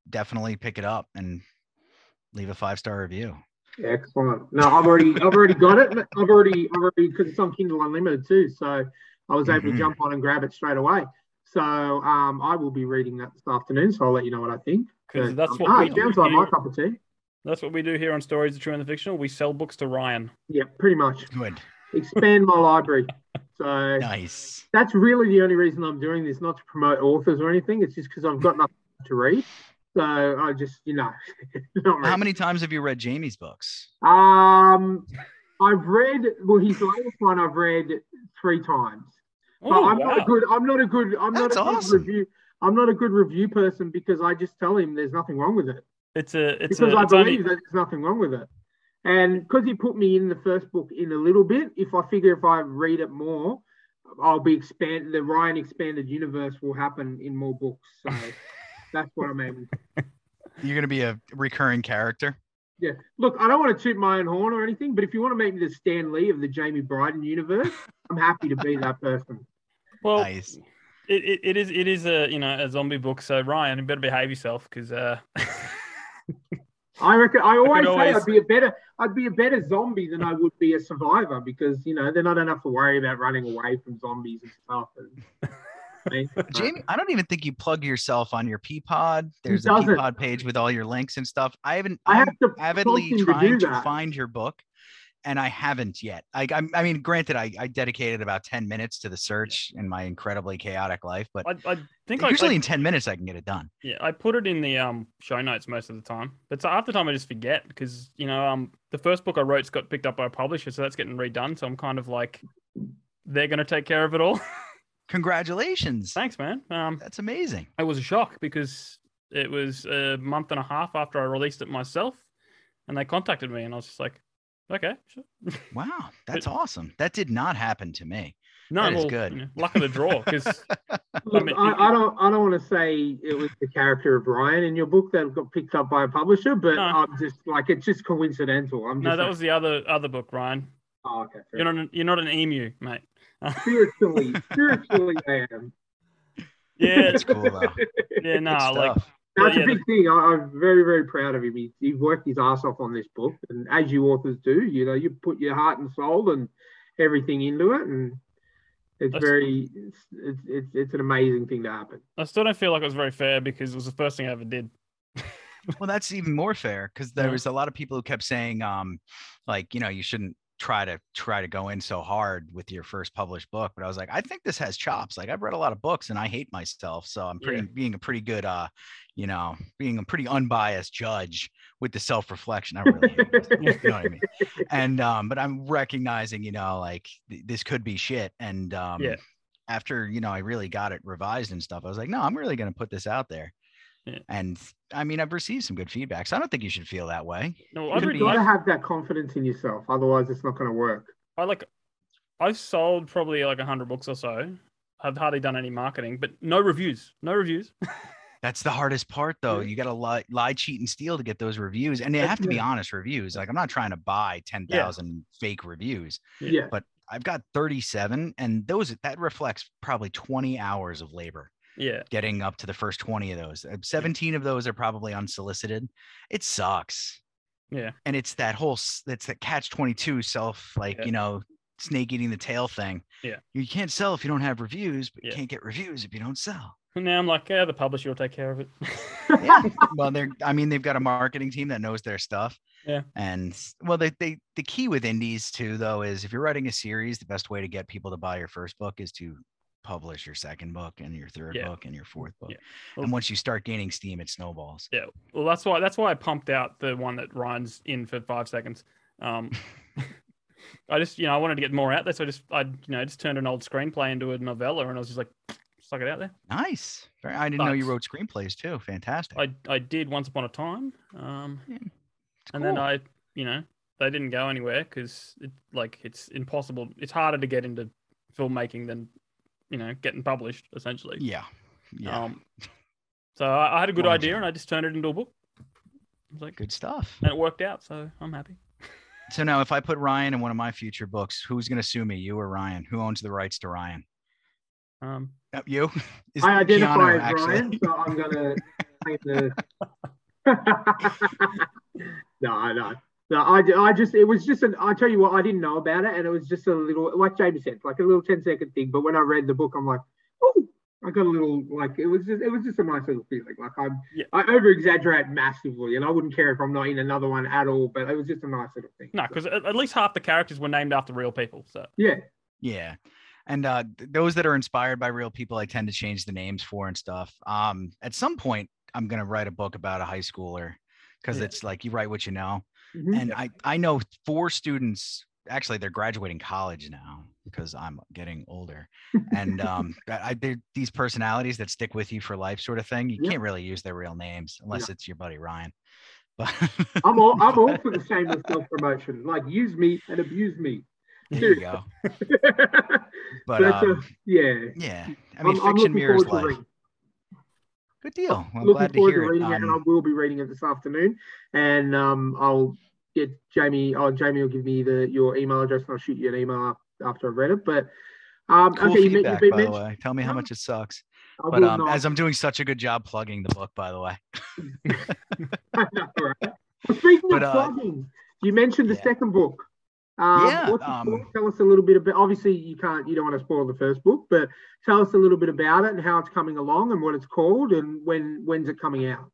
definitely pick it up and leave a five star review Excellent. No, I've already, I've already got it. I've already, I've already because it's on Kindle Unlimited too, so I was able Mhm. to jump on and grab it straight away. So um, I will be reading that this afternoon. So I'll let you know what I think. Because But, that's um, what ah, we it do sounds like my here. cup of tea. That's what we do here on Stories of True and the Fictional. We sell books to Ryan. Yeah, pretty much. Good. Expand my library. [LAUGHS] So Nice. that's really the only reason I'm doing this, not to promote authors or anything. It's just because I've got nothing to read. So I just, you know, [LAUGHS] not How many times have you read Jamie's books? Um, I've read well his latest one. I've read three times. But Oh, I'm not a good. I'm not a good. I'm That's not a good awesome. review. I'm not a good review person because I just tell him there's nothing wrong with it It's a, it's because a, I it's believe only, that there's nothing wrong with it. And because he put me in the first book in a little bit, if I figure if I read it more, I'll be expand. The Ryan expanded universe will happen in more books. So [LAUGHS] that's what I'm aiming. You're gonna be a recurring character. Yeah. Look, I don't want to toot my own horn or anything, but if you want to make me the Stan Lee of the Jamie Bryden universe, I'm happy to be that person. well, Nice. it, it, it is, it is a, you know, a zombie book. So Ryan, you better behave yourself because, uh, I reckon. I [LAUGHS] always say always- I'd be a better. I'd be a better zombie than I would be a survivor because you know then I don't have to worry about running away from zombies and stuff. And, [LAUGHS] Jamie, I don't even think you plug yourself on your Peapod. There's a doesn't. Peapod page with all your links and stuff. I haven't. I have to avidly prompt him to trying to, find your book, and I haven't yet. I, I, I mean, granted, I, I dedicated about ten minutes to the search in my incredibly chaotic life, but I, I think I, usually I, in ten minutes I can get it done. yeah, I put it in the um show notes most of the time, but so half the time I just forget because you know um the first book I wrote's got picked up by a publisher, so that's getting redone. So I'm kind of like, they're gonna take care of it all. [LAUGHS] Congratulations! Thanks, man. Um, That's amazing. it was a shock because it was a month and a half after I released it myself, and they contacted me, and I was just like, okay, sure. [LAUGHS] Wow, that's awesome. That did not happen to me. No, That is well, good. you know, luck of the draw because [LAUGHS] Look, mean, I, I don't. I don't want to say it was the character of Ryan in your book that got picked up by a publisher, but No. I'm just like it's just coincidental. I'm just no, that like, was the other other book, Ryan. oh, okay. You're not an, you're not an emu, mate. Spiritually, [LAUGHS] spiritually, I am. yeah, That's cool though. yeah, no, Good like. That's yeah, a big thing. I, I'm very, very proud of him. He, he worked his ass off on this book, and as you authors do, you know, you put your heart and soul and everything into it, and it's That's- very, it's, it's, it's, it's an amazing thing to happen. I still don't feel like it was very fair because it was the first thing I ever did. Well, that's even more fair because there Yeah. was a lot of people who kept saying, um, like, you know, you shouldn't try to try to go in so hard with your first published book. But I was like, I think this has chops. Like I've read a lot of books and I hate myself. So I'm pretty Yeah. being a pretty good uh, you know, being a pretty unbiased judge with the self-reflection. I really hate [LAUGHS] myself, you know what I mean? And um, but I'm recognizing, you know, like th- this could be shit. And um Yeah. after, you know, I really got it revised and stuff, I was like, no, I'm really gonna put this out there. Yeah. And I mean, I've received some good feedback. So I don't think you should feel that way. No, I've could read, be- You've got to have that confidence in yourself, otherwise, it's not going to work. I like I've sold probably like hundred books or so. I've hardly done any marketing, but no reviews. No reviews. [LAUGHS] That's the hardest part, though. Yeah. You got to lie, lie, cheat, and steal to get those reviews, and they have to be honest reviews. Like I'm not trying to buy ten thousand fake reviews. Yeah. Yeah. But I've got 37, and those that reflects probably 20 hours of labor yeah. getting up to the first 20 of those. Uh, 17 of those are probably unsolicited. It sucks, Yeah. and it's that whole that's that catch 22 self like Yeah. you know snake eating the tail thing. Yeah. you can't sell if you don't have reviews, but you can't get reviews if you don't sell. And now I'm like, yeah, the publisher will take care of it. yeah. [LAUGHS] Well, they're I mean, they've got a marketing team that knows their stuff. Yeah. And well, they, they the key with indies too, though, is if you're writing a series, the best way to get people to buy your first book is to publish your second book and your third Yeah. book and your fourth book. Yeah. and once you start gaining steam, it snowballs. Yeah. Well, that's why that's why I pumped out the one that Ryan's in for five seconds. Um, [LAUGHS] [LAUGHS] I just you know I wanted to get more out there, so I just I you know just turned an old screenplay into a novella, and I was just like, stuck it out there. Nice. I didn't know you wrote screenplays too. Fantastic. I I did once upon a time, um, Yeah, and then. I you know they didn't go anywhere because it like it's impossible. It's harder to get into filmmaking than you know getting published essentially. yeah. Yeah. Um, so I, I had a good Long idea, and I just turned it into a book. I was like, Good stuff. and it worked out, so I'm happy. [LAUGHS] So now, if I put Ryan in one of my future books, who's going to sue me? You or Ryan? Who owns the rights to Ryan? Um, Uh, you? [LAUGHS] Is I identify Keanu, as actually. Ryan, so I'm gonna [LAUGHS] claim the. no, no, no. No, I, I just it was just an I tell you what I didn't know about it and it was just a little like Jamie said like a little 10 second thing but when I read the book I'm like oh I got a little like it was just it was just a nice little feeling like I'm Yeah. I over exaggerate massively and I wouldn't care if I'm not in another one at all but it was just a nice little thing. No, because at, at least half the characters were named after real people. So yeah Yeah. And uh, those that are inspired by real people, I tend to change the names for and stuff. Um, at some point, I'm gonna write a book about a high schooler because Yeah. it's like you write what you know. Mhm. And I I know four students. Actually, they're graduating college now because I'm getting older. And [LAUGHS] um, I, these personalities that stick with you for life, sort of thing. You Yeah. can't really use their real names unless it's your buddy Ryan. [LAUGHS] But I'm all I'm all for the [LAUGHS] shameless self promotion like use me and abuse me. there you go. but But um, yeah. yeah, I mean, I'm, I'm fiction looking mirrors life. Good deal. Well, I'm looking to forward to it. reading it, and I Um, will be reading it this afternoon. And um, I'll get Jamie. Oh, Jamie will give me the your email address, and I'll shoot you an email after I've read it. But um, cool okay, feedback, you by the way. Tell me how much it sucks. I But um, as I'm doing such a good job plugging the book, by the way. [LAUGHS] [LAUGHS] Know, right? Well, speaking But, of uh, plugging, you mentioned the yeah. second book. Um, Yeah, um, tell us a little bit about. Obviously, you can't, you don't want to spoil the first book, but tell us a little bit about it and how it's coming along and what it's called and when when's it coming out.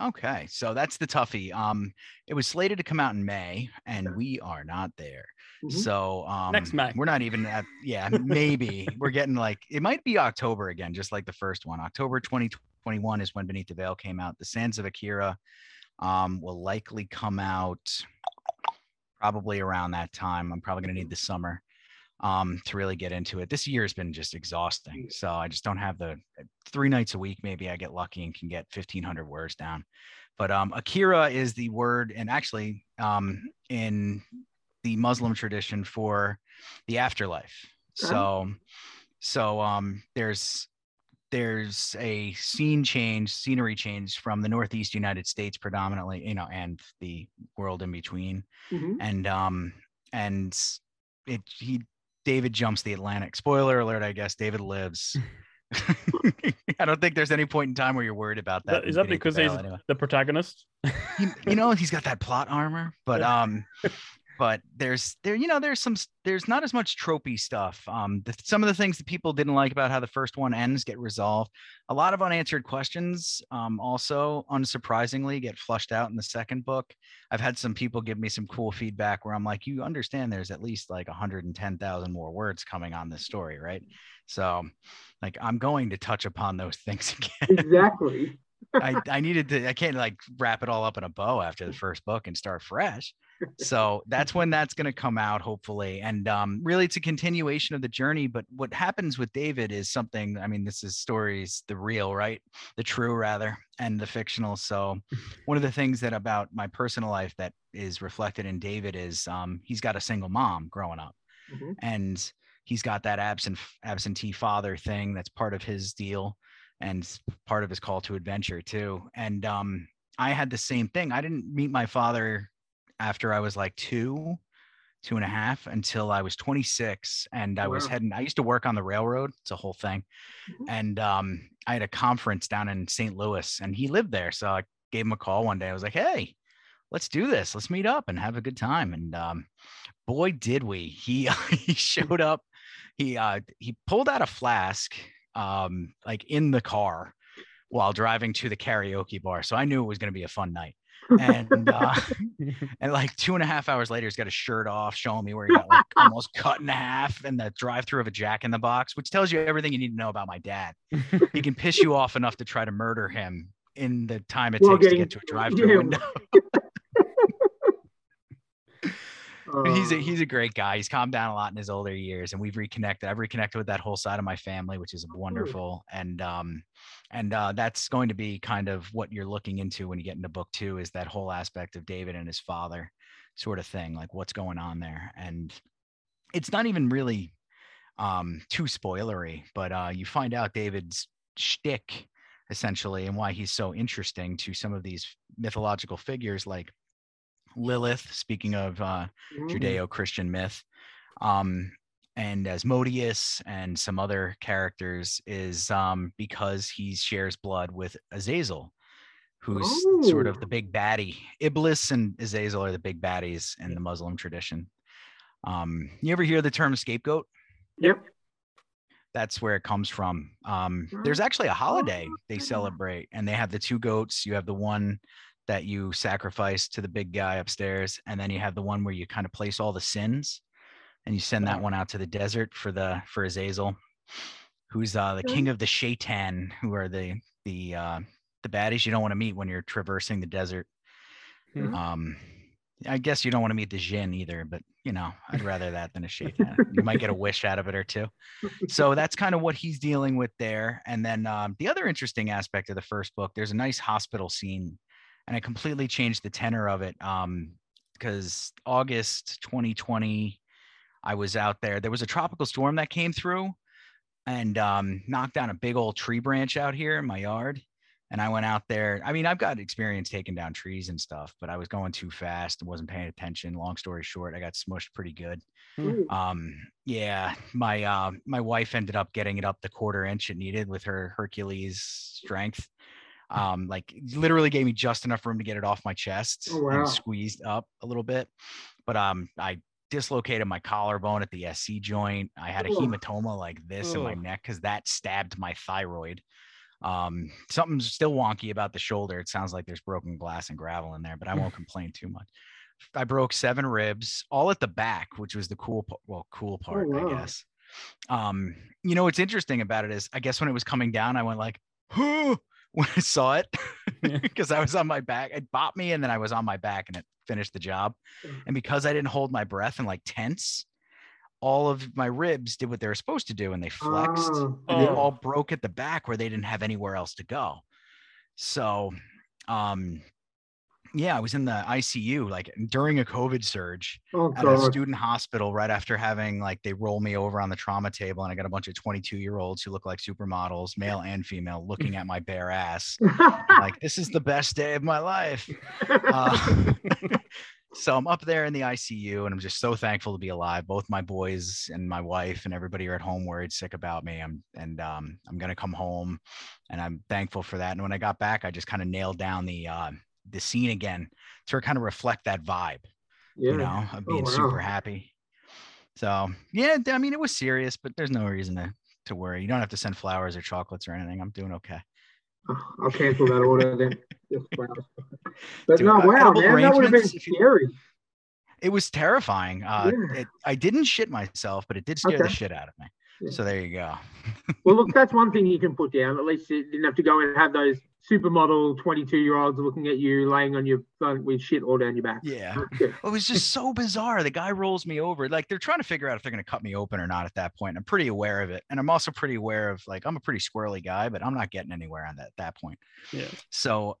Okay, so that's the toughie. Um, it was slated to come out in May, and we are not there. Mhm. So um, Next May. we're not even at. Yeah, maybe we're getting like it might be October again, just like the first one. October 2021 is when Beneath the Veil came out. The Sands of Akira um, will likely come out probably around that time. I'm probably going to need the summer um, to really get into it. This year has been just exhausting. So I just don't have the three nights a week. Maybe I get lucky and can get 1500 words down. But um, Akira is the word, and actually um, in the Muslim tradition for the afterlife. So, so um, there's there's a scene change, scenery change from the Northeast United States predominantly, you know, and the world in between Mhm. and um and it he David jumps the Atlantic. Spoiler alert, I guess David lives. [LAUGHS] [LAUGHS] I don't think there's any point in time where you're worried about that. is that because he's anyway. the protagonist? you, you know he's got that plot armor, but [LAUGHS] um but there's there you know there's some there's not as much tropey stuff. Um the, some of the things that people didn't like about how the first one ends get resolved. A lot of unanswered questions um also unsurprisingly get flushed out in the second book. I've had some people give me some cool feedback where I'm like, you understand there's at least like 110,000 more words coming on this story, right? So, like, I'm going to touch upon those [LAUGHS] things again. Exactly. I, I needed to, I can't like wrap it all up in a bow after the [LAUGHS] first book and start fresh. So that's when that's going to come out, hopefully. And um, really, it's a continuation of the journey. But what happens with David is something, I mean, this is stories, the real, right? The true, rather, and the fictional. So [LAUGHS] one of the things that about my personal life that is reflected in David is um, he's got a single mom growing up Mhm. and he's got that absent absentee father thing that's part of his deal and part of his call to adventure too and um i had the same thing i didn't meet my father after i was like two two and a half until i was 26 and i was heading i used to work on the railroad it's a whole thing Mhm. and um i had a conference down in st louis and he lived there so i gave him a call one day i was like hey let's do this let's meet up and have a good time and um boy did we he [LAUGHS] he showed up he uh he pulled out a flask um like in the car while driving to the karaoke bar so i knew it was going to be a fun night and uh [LAUGHS] [LAUGHS] and like two and a half hours later he's got his shirt off showing me where he got like [LAUGHS] almost cut in half and the drive through of a jack in the box which tells you everything you need to know about my dad he can piss you off enough to try to murder him in the time it While takes getting- to get to a drive through yeah. window But he's a Uh, he's a great guy. He's calmed down a lot in his older years, and we've reconnected. I've reconnected with that whole side of my family, which is wonderful. And um, and uh, that's going to be kind of what you're looking into when you get into book two is that whole aspect of David and his father, sort of thing, like what's going on there. And it's not even really um too spoilery, but uh, you find out David's shtick essentially and why he's so interesting to some of these mythological figures like Lilith, speaking of uh, mhm. Judeo-Christian myth. Um, and Asmodeus and some other characters is um, because he shares blood with Azazel, who's sort of Oh. the big baddie. Iblis and Azazel are the big baddies in the Muslim tradition. Um, you ever hear the term scapegoat? Yep. That's where it comes from. Um, there's actually a holiday they Oh. celebrate, and they have the two goats. You have the one that you sacrifice to the big guy upstairs, and then you have the one where you kind of place all the sins, and you send that one out to the desert for the for Azazel, who's uh, the king of the shaitan, who are the the uh, the baddies you don't want to meet when you're traversing the desert. Hmm. Um, I guess you don't want to meet the Jinn either, but you know, I'd rather that than a shaitan. you might get a wish out of it or two. So that's kind of what he's dealing with there. And then um, the other interesting aspect of the first book, there's a nice hospital scene, and I completely changed the tenor of it um, because August 2020, I was out there. There was a tropical storm that came through and um, knocked down a big old tree branch out here in my yard. And I went out there. I mean, I've got experience taking down trees and stuff, but I was going too fast and wasn't paying attention. Long story short, I got smushed pretty good. Ooh. Um, yeah, my uh, my wife ended up getting it up the quarter inch it needed with her Hercules strength. Um, like literally gave me just enough room to get it off my chest Oh, wow. and squeezed up a little bit. But um, I dislocated my collarbone at the SC joint. I had a hematoma like this in my neck because that stabbed my thyroid. Um, something's still wonky about the shoulder. It sounds like there's broken glass and gravel in there, but I won't [LAUGHS] complain too much. I broke seven ribs, all at the back, which was the cool, well, cool part, wow. I guess. Um, you know what's interesting about it is, I guess when it was coming down, I went like, [GASPS] "Huh," when I saw it, because [LAUGHS] I was on my back. It bopped me, and then I was on my back, and it finished the job. And because I didn't hold my breath and like tense, all of my ribs did what they were supposed to do, and they flexed Oh, and they Oh. all broke at the back where they didn't have anywhere else to go. So, um, yeah, I was in the ICU like during a COVID surge oh at a student hospital right after having like they roll me over on the trauma table and I got a bunch of 22 year olds who look like supermodels, male and female, looking at my bare ass. Like, this is the best day of my life. Uh, [LAUGHS] [LAUGHS] so I'm up there in the ICU and I'm just so thankful to be alive. Both my boys and my wife and everybody are at home worried sick about me. I'm and um, I'm gonna come home and I'm thankful for that. And when I got back, I just kind of nailed down the uh, the scene again to kind of reflect that vibe, yeah. you know, of Oh, being super happy. So yeah, I mean it was serious, but there's no reason to to worry. You don't have to send flowers or chocolates or anything. I'm doing okay. Oh, I'll cancel that order then. [LAUGHS] But Do, no, wow, man, that would have been scary. It was terrifying. Uh, Yeah. it, I didn't shit myself, but it did scare the shit out of me. Yeah. So there you go. Well, look, [LAUGHS] that's one thing you can put down. At least you didn't have to go and have those supermodel 22 year olds looking at you laying on your front with shit all down your back. Yeah. [LAUGHS] It was just so bizarre. The guy rolls me over. Like they're trying to figure out if they're going to cut me open or not at that point. I'm pretty aware of it. And I'm also pretty aware of like, I'm a pretty squirrely guy, but I'm not getting anywhere on that, that point. Yeah. So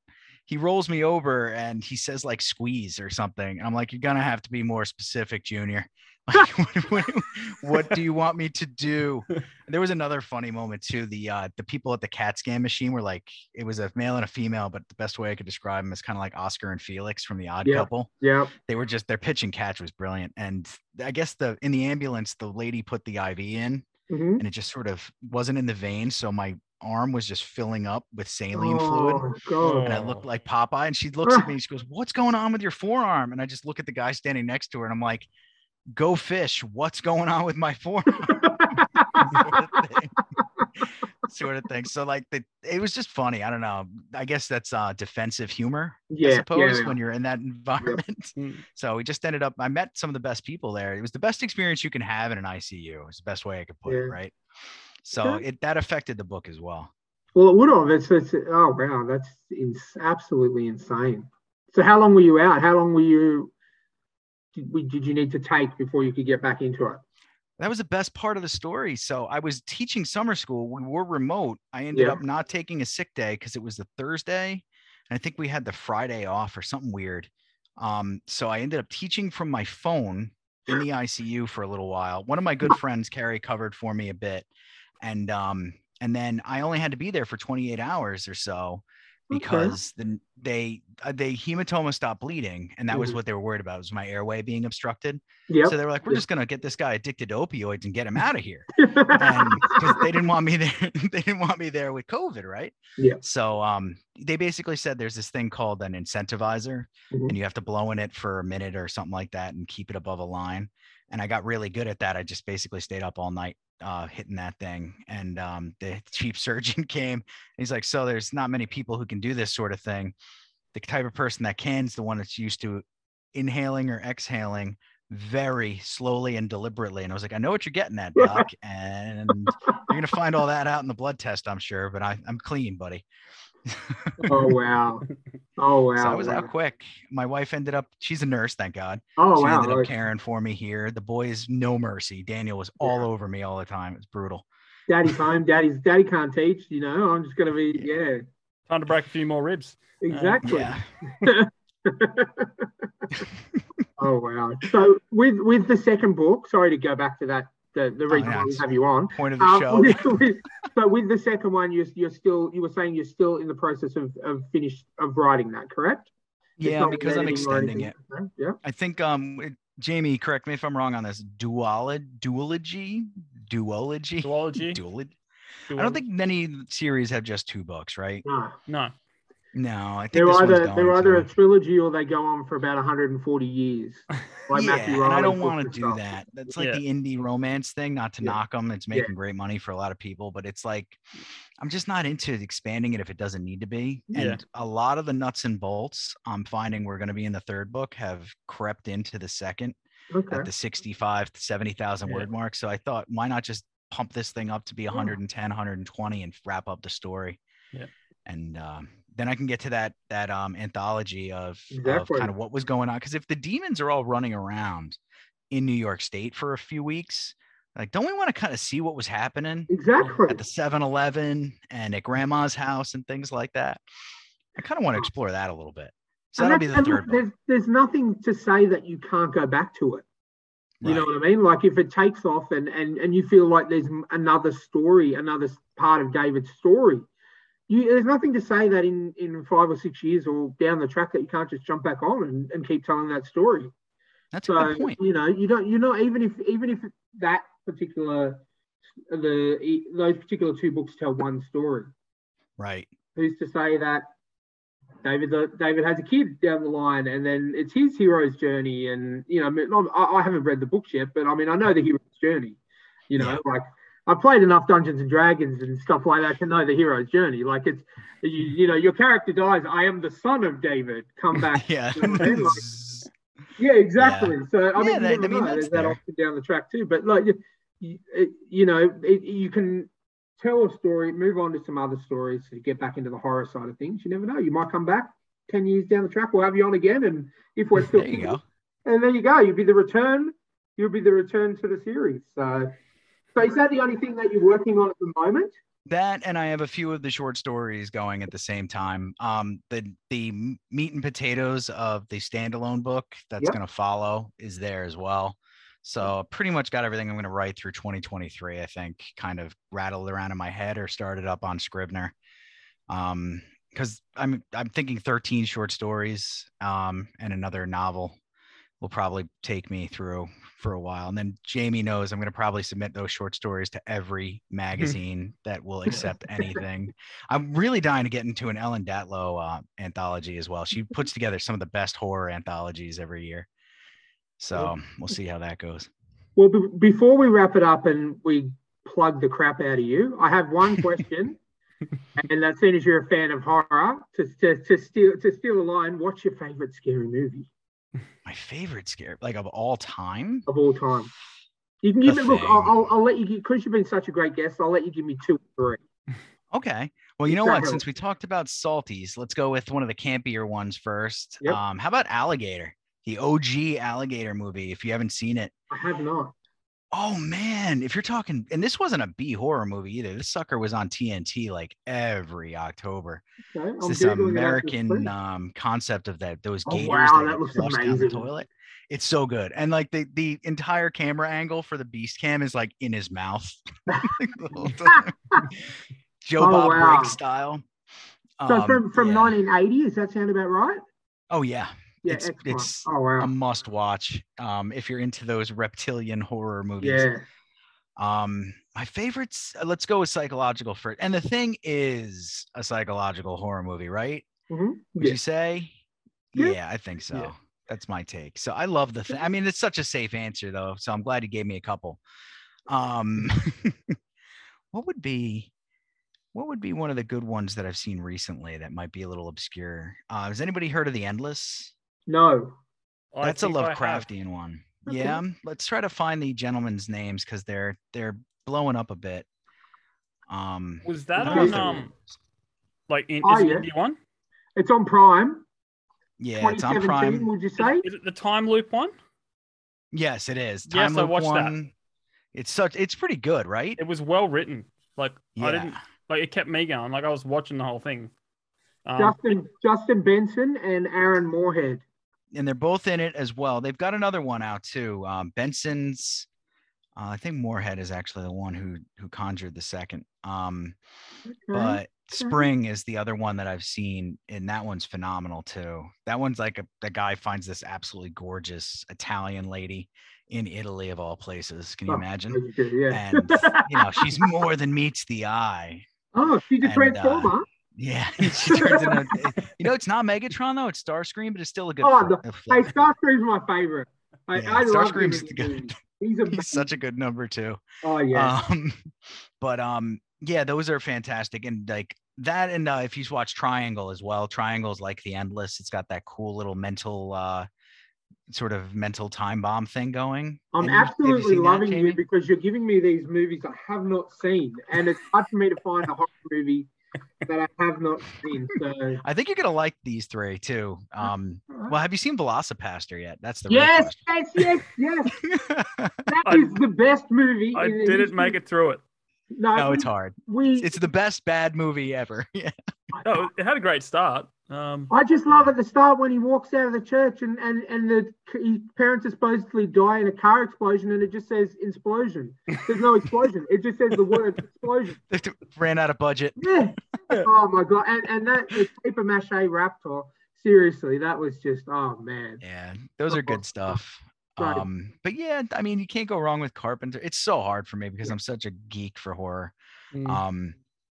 he rolls me over and he says like squeeze or something. And I'm like, you're going to have to be more specific, Junior. Like, what, what, what do you want me to do? And there was another funny moment too. The uh, the people at the CAT scan machine were like, it was a male and a female, but the best way I could describe them is kind of like Oscar and Felix from The Odd Yeah. Couple Yeah. they were just their pitch and catch was brilliant. And I guess the in the ambulance, the lady put the IV in hmm and it just sort of wasn't in the vein. So my arm was just filling up with saline fluid. Oh, God. And I looked like Popeye, and she looks at me and she goes, What's going on with your forearm? And I just look at the guy standing next to her and I'm like, Go fish. What's going on with my form? sort of thing. sort of thing. So like the it was just funny. I don't know. I guess that's uh defensive humor, I suppose, yeah. when you're in that [LAUGHS] environment. Mm. So we just ended up, I met some of the best people there. It was the best experience you can have in an ICU. It's the best way I could put it, right? So it that affected the book as well. Well, it would have. It's, it's oh wow, that's ins- absolutely insane. So, how long were you out? How long were you? Did, we, did you need to take before you could get back into it? That was the best part of the story. So I was teaching summer school. We were remote. I ended Yeah. up not taking a sick day because it was the Thursday. And I think we had the Friday off or something weird. Um, so I ended up teaching from my phone in the ICU for a little while. One of my good friends, Carrie, covered for me a bit. And um, and then I only had to be there for 28 hours or so. Because the, they uh, they hematoma stopped bleeding, and that was Mhm. what they were worried about was my airway being obstructed. Yep. So they were like, "We're Yep. just gonna get this guy addicted to opioids and get him out of here." and [LAUGHS] because they didn't want me there [LAUGHS] they didn't want me there with covid right Yeah. so um they basically said there's this thing called an incentivizer Mhm. and you have to blow in it for a minute or something like that and keep it above a line and i got really good at that i just basically stayed up all night uh hitting that thing and um the [LAUGHS] chief surgeon [LAUGHS] came and he's like so there's not many people who can do this sort of thing the type of person that can is the one that's used to inhaling or exhaling very slowly and deliberately. And I was like, I know what you're getting at, Doc. [LAUGHS] and you're gonna find all that out in the blood test, I'm sure, but I, I'm clean, buddy. Oh wow. [LAUGHS] Oh wow. so I was wow. out quick. My wife ended up, she's a nurse, thank God. Oh she wow. ended up caring for me here. The boys, no mercy. Daniel was all over me all the time. It was brutal. Daddy's [LAUGHS] home. Daddy's daddy can't teach. You know, I'm just gonna be yeah. Time to break a few more ribs. Exactly. Yeah. [LAUGHS] oh wow. So with with the second book, sorry to go back to that. The, the reason Oh, yeah, why we have you on. Point of the Uh, show. with- with- so with the second one, you're, you're still you were saying you're still in the process of of finish of writing that, correct? Yeah, because I'm extending it. anything. Yeah. I think um it- Jamie, correct me if I'm wrong on this. Duology, duology, duology, Duology. duology. I don't think many series have just two books, right? No. No. No, I think They're this one's either going they're either a trilogy or they go on for about 140 years. [LAUGHS] Like yeah, Matthew and I don't want to do stuff. that. That's like Yeah. the indie romance thing. Not to Yeah. knock them, it's Yeah. making great money for a lot of people, but it's like I'm just not into expanding it if it doesn't need to be. Yeah. And a lot of the nuts and bolts I'm finding we're going to be in the third book have crept into the second Okay. at the 65 to 70,000 Yeah. word mark. So I thought, why not just pump this thing up to be 110, 120 and wrap up the story? Yeah. And um, then I can get to that that um, anthology of, of kind of what was going on. Because if the demons are all running around in New York State for a few weeks, like, don't we want to kind of see what was happening Exactly. at the 7-Eleven and at grandma's house and things like that? I kind of want to explore that a little bit. So And that'll be the third book. There's, there's nothing to say that you can't go back to it. You know what I mean? Like if it takes off and and and you feel like there's another story, another part of David's story, you there's nothing to say that in in five or six years or down the track that you can't just jump back on and, and keep telling that story. That's a So good point. you know you don't you're not even if even if that particular the those particular two books tell one story. Right. Who's to say that David David has a kid down the line, and then it's his hero's journey. And you know, I, mean, I, I haven't read the books yet, but I mean, I know the hero's journey. You know, Yeah. like I played enough Dungeons and Dragons and stuff like that to know the hero's journey. Like it's you, you know, your character dies. I am the son of David. Come [LAUGHS] back. yeah. You know I mean? Like, [LAUGHS] yeah, exactly. So I Yeah, mean, that- you I mean, know. there's that option down the track too. But like, you, you, you know, it, you can tell a story, move on to some other stories to get back into the horror side of things. You never know. You might come back ten years down the track. We'll have you on again, and if we're [LAUGHS] still There you go. and there you go. You'll be the return. You'll be the return to the series. So, so is that the only thing that you're working on at the moment? That and I have a few of the short stories going at the same time. Um, the the meat and potatoes of the standalone book that's Yep. going to follow is there as well. So pretty much got everything I'm going to write through 2023. I think kind of rattled around in my head or started up on Scrivener. Um, because I'm I'm thinking 13 short stories um and another novel will probably take me through for a while. And then Jamie knows I'm going to probably submit those short stories to every magazine that will [LAUGHS] accept anything. I'm really dying to get into an Ellen Datlow uh, anthology as well. She puts together some of the best horror anthologies every year. So we'll see how that goes. Well, be- before we wrap it up and we plug the crap out of you, I have one question. [LAUGHS] and as soon as you're a fan of horror, to, to, to steal to steal a line, what's your favorite scary movie My favorite scare, like of all time. of all time? You can give me look. I'll, I'll, I'll let you because you've been such a great guest. I'll let you give me two or three. [LAUGHS] Okay. Well, you know what? Since we talked about salties, let's go with one of the campier ones first. Yep. Um, how about Alligator? The OG Alligator movie. If you haven't seen it, I have not. Oh man, if you're talking, and this wasn't a B horror movie either. This sucker was on TNT like every October. Okay, It's this American um, concept of that those Oh, gators wow, that, that flushed down the toilet. It's so good, and like the the entire camera angle for the beast cam is like in his mouth. [LAUGHS] Like, the whole [LAUGHS] time. Joe Oh, Bob wow. Briggs style. So Um, from from yeah. 1980, does that sound about right? Oh yeah, Yeah, It's- it's oh wow. a must watch. Um, if you're into those reptilian horror movies. yeah. Um, my favorites. uh, Let's go with psychological first. And the thing is a psychological horror movie, right? Mhm. Would Yeah. you say? Yeah. Yeah, I think so. Yeah. That's my take. So I love the thing. I mean, it's such a safe answer though. So I'm glad you gave me a couple. Um, [LAUGHS] what would be what would be one of the good ones that I've seen recently that might be a little obscure? Uh, has anybody heard of The Endless? No. I That's a think I have. Lovecraftian one. Okay. Yeah, let's try to find the gentlemen's names because they're they're blowing up a bit. Um, Was that on don't um like in, Oh, is it yeah. India one? It's on Prime. yeah, it's on 2017, Prime. would you say? is it the time loop one? Yes, it is. Yes, Time I Loop watched that. It's such. It's pretty good, right? It was well written. Like I didn't like it kept me going. Like I was watching the whole thing. Um, Justin Justin Benson and Aaron Moorhead. And they're both in it as well. They've got another one out too. Um, Benson's, uh, I think Moorhead is actually the one who who conjured the second. Um, Okay. but Spring is the other one that I've seen, and that one's phenomenal too. That one's like a the guy finds this absolutely gorgeous Italian lady in Italy of all places. Can you Oh, imagine? Yeah. And you know, she's [LAUGHS] more than meets the eye. oh, she's a and, uh, transformer. Yeah, [LAUGHS] she [LAUGHS] turns into. You know, it's not Megatron though; it's Starscream, but it's still a good. Oh, the- hey. Starscream's my favorite. I, Yeah, I Starscream's the good. [LAUGHS] He's a He's such a good number too. oh yeah. Um, but um, yeah, those are fantastic, and like that, and uh, if you watch Triangle as well, Triangle's like the Endless. It's got that cool little mental, uh, sort of mental time bomb thing going. I'm And you- you absolutely that, loving Jamie? you because you're giving me these movies I have not seen, and it's hard for me to find a horror movie that I have not seen. So I think you're gonna like these three too. Um, well, have you seen Velocipastor yet? That's the yes, yes, yes, yes. [LAUGHS] question. That I- is the best movie. I in didn't history- make it through it. No, no, we, it's hard. we It's the best bad movie ever. [LAUGHS] Yeah. No, it had a great start. Um, I just love at the start when he walks out of the church and and and the his parents are supposedly die in a car explosion and it just says explosion. There's no explosion. It just says the word explosion. [LAUGHS] They ran out of budget. Yeah. Oh my god. And and that the paper mache raptor. Seriously, that was just oh man. Yeah, those are good stuff. Right. Um, but yeah, I mean, you can't go wrong with Carpenter. It's so hard for me because Yeah. I'm such a geek for horror. mm, Um,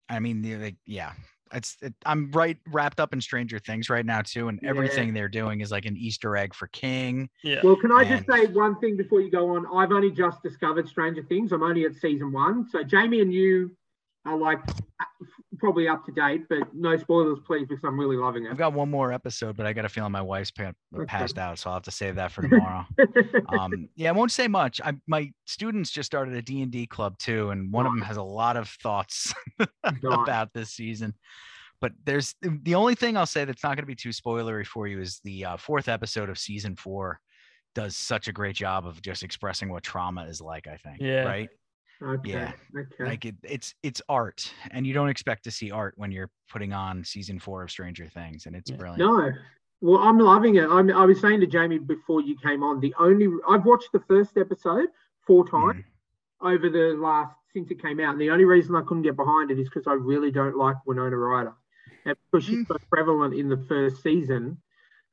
I mean, like, yeah, it's it, I'm right wrapped up in Stranger Things right now too, and Yeah. everything they're doing is like an Easter egg for King. yeah. Well, can I just say one thing before you go on? I've only just discovered Stranger Things. I'm only at season one. So Jamie and you are like probably up to date, but no spoilers, please, because I'm really loving it. I've got one more episode, but I got a feeling my wife's pa- Okay. passed out, so I'll have to save that for tomorrow. [LAUGHS] um, yeah, I won't say much. I, my students just started a D and D club too, and one of them has a lot of thoughts [LAUGHS] about this season. But there's the only thing I'll say that's not going to be too spoilery for you is the uh, fourth episode of season four does such a great job of just expressing what trauma is like. I think. Yeah. Right. Okay. Yeah. Okay. Like it, it's it's art, and you don't expect to see art when you're putting on season four of Stranger Things, and it's Yeah. brilliant. No. Well, I'm loving it. I'm, I was saying to Jamie before you came on, the only I've watched the first episode four times Mm. over the last since it came out, and the only reason I couldn't get behind it is because I really don't like Winona Ryder, and because she's Mm. so prevalent in the first season.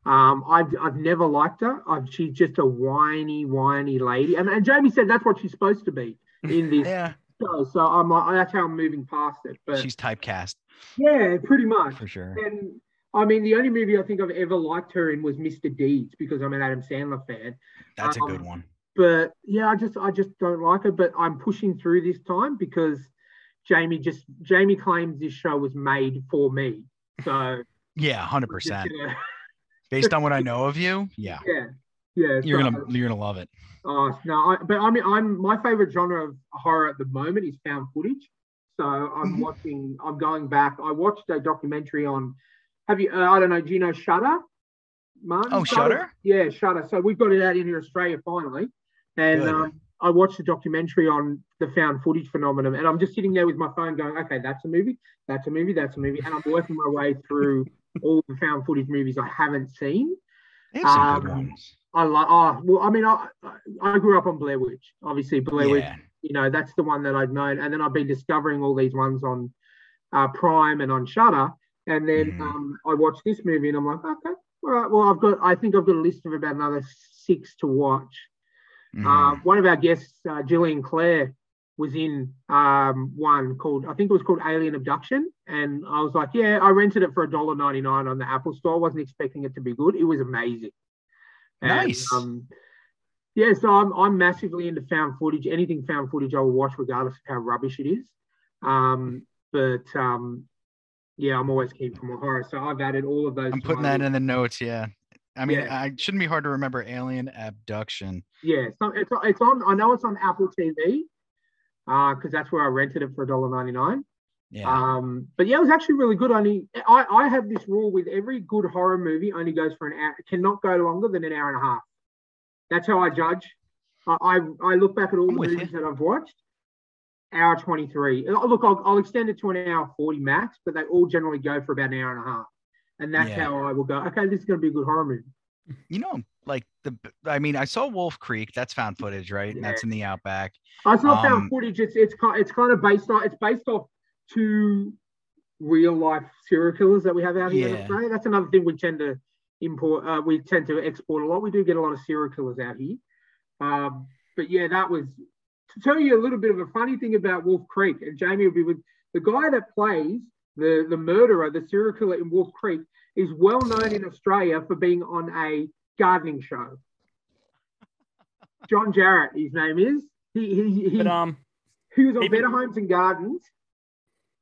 Um, I've I've never liked her. I've, she's just a whiny, whiny lady, and, and Jamie said that's what she's supposed to be in this Yeah, show. So I'm like, that's how I'm moving past it. But she's typecast yeah, pretty much. for sure. And I mean, the only movie I think I've ever liked her in was Mr. Deeds because I'm an Adam Sandler fan. That's a good um, one. But yeah, I just I just don't like her. But I'm pushing through this time because Jamie just Jamie claims this show was made for me. So [LAUGHS] Yeah, hundred percent. [LAUGHS] Based on what I know of you, yeah, yeah, yeah. you're so- gonna you're gonna love it. Oh no, I, but I mean, I'm my favorite genre of horror at the moment is found footage. So I'm Mhm. watching. I'm going back. I watched a documentary on. Have you? Uh, I don't know. Do you know Shudder? Martin? Oh, Shudder? Yeah, Shudder. So we've got it out in here, Australia finally, and um, I watched a documentary on the found footage phenomenon, and I'm just sitting there with my phone going, okay, that's a movie, that's a movie, that's a movie, and I'm working my way through [LAUGHS] all the found footage movies I haven't seen. They have some good Um, ones. I like. Oh, well, I mean, I I grew up on Blair Witch. Obviously, Blair Witch. You know, that's the one that I'd known, and then I've been discovering all these ones on uh, Prime and on Shudder. And then Mhm. um, I watched this movie and I'm like, okay, all right. Well, I've got, I think I've got a list of about another six to watch. Mhm. Uh, one of our guests, uh, Gillian Clare, was in um, one called, I think it was called Alien Abduction. And I was like, yeah, I rented it for $1.99 on the Apple Store. I wasn't expecting it to be good. It was amazing. And, Nice. um, yeah, so I'm, I'm massively into found footage. Anything found footage, I will watch regardless of how rubbish it is. Um, but um, yeah, I'm always keen for more horror. So I've added all of those. I'm putting that in the notes. Yeah. I mean, Yeah. I shouldn't be hard to remember alien abduction. Yeah, so it's, it's on. I know it's on Apple TV because that's where I rented it for $1.99. Yeah. Um, but yeah, it was actually really good. Only I, I have this rule with every good horror movie only goes for an hour, cannot go longer than an hour and a half. That's how I judge. I I, I look back at all I'm the movies that I've watched. Hour twenty three. Look, I'll, I'll extend it to an hour forty max, but they all generally go for about an hour and a half. And that's Yeah. how I will go. Okay, this is going to be a good horror movie. you know, like the, I mean, I saw Wolf Creek. That's found footage, right? And That's in the outback. Oh, it's not Um, found footage. It's it's kind it's kind of based on it's based off two real life serial killers that we have out here in Australia. That's another thing we tend to import. Uh, we tend to export a lot. We do get a lot of serial killers out here. Um, but yeah, that was to tell you a little bit of a funny thing about Wolf Creek. And Jamie will be with the guy that plays the the murderer, the serial killer in Wolf Creek, is well known in Australia for being on a gardening show. [LAUGHS] John Jarratt, his name is. He he he, But um, he was on Better Homes and Gardens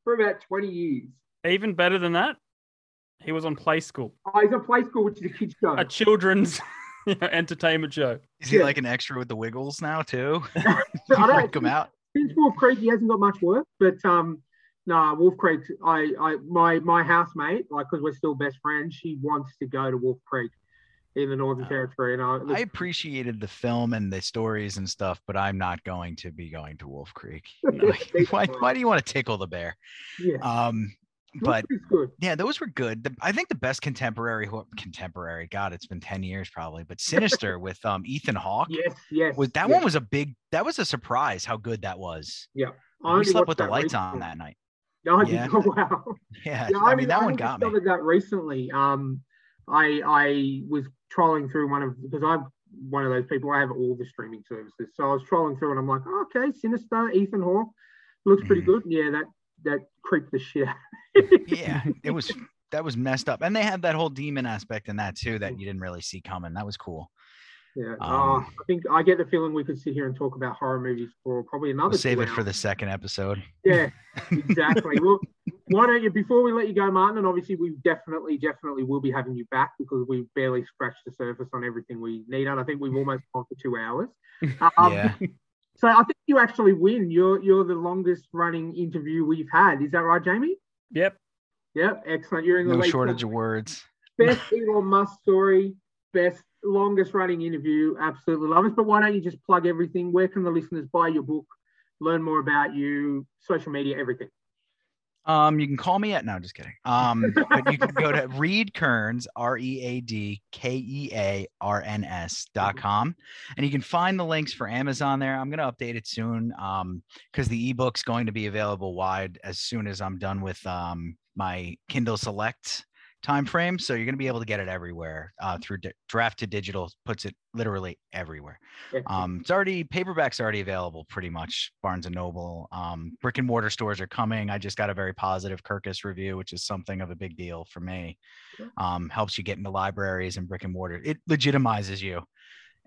for about 20 years. even better than that, he was on Play School, Oh, he's on Play School, which is a kids show. a children's [LAUGHS] you know, entertainment show. Is he Yeah. like an extra with the Wiggles now too? [LAUGHS] So [LAUGHS] I Break don't, him out. since Wolf Creek, he hasn't got much work, but um, no, Wolf Creek. I, I, my, my housemate, like, because we're still best friends, she wants to go to Wolf Creek in the Northern Oh. Territory, and I, I appreciated the film and the stories and stuff, but I'm not going to be going to Wolf Creek. [LAUGHS] Like, why, why do you want to tickle the bear? yeah, Um, but yeah, those were good. The, I think the best contemporary contemporary. God, it's been ten years probably, but Sinister [LAUGHS] with um Ethan Hawke. Yes, yes. Was that yes. one was a big? That was a surprise. How good that was. Yeah, I We slept with the lights on that night. No, I Yeah. oh, [LAUGHS] wow. Yeah, Yeah, I, only- mean that one got me. discovered that recently. Um, I I was trolling through one of because I'm one of those people. I have all the streaming services, so I was trolling through and I'm like, oh, okay, Sinister, Ethan Hawke, looks pretty Mhm. good. Yeah, that that creeped the shit. yeah, it was that was messed up, and they had that whole demon aspect in that too that you didn't really see coming. That was cool. Yeah, Um, uh, I think I get the feeling we could sit here and talk about horror movies for probably another. We'll save it for the second episode. Yeah, [LAUGHS] exactly. well, why don't you, before we let you go, Martin, and obviously we definitely, definitely will be having you back because we've barely scratched the surface on everything we need. And I think we've almost gone for two hours. [LAUGHS] Um, yeah, [LAUGHS] So I think you actually win. You're you're the longest running interview we've had. Is that right, Jamie? Yep. Yep, excellent. You're in the no lead. shortage of words. Best Elon Musk story, best longest running interview. Absolutely love it. But why don't you just plug everything? Where can the listeners buy your book, learn more about you, social media, everything? Um, you can call me at no, just kidding. Um, but you can go to [LAUGHS] Read Kearns, R E A D K E A R N S dot com, and you can find the links for Amazon there. I'm gonna update it soon, um, because the ebook's going to be available wide as soon as I'm done with um my Kindle Select time frame. So you're gonna be able to get it everywhere uh, through di- Draft to Digital puts it literally everywhere. Um, it's already paperback's already available pretty much. Barnes and Noble, um, brick and mortar stores are coming. I just got a very positive Kirkus review, which is something of a big deal for me. Um, helps you get into libraries and brick and mortar. It legitimizes you,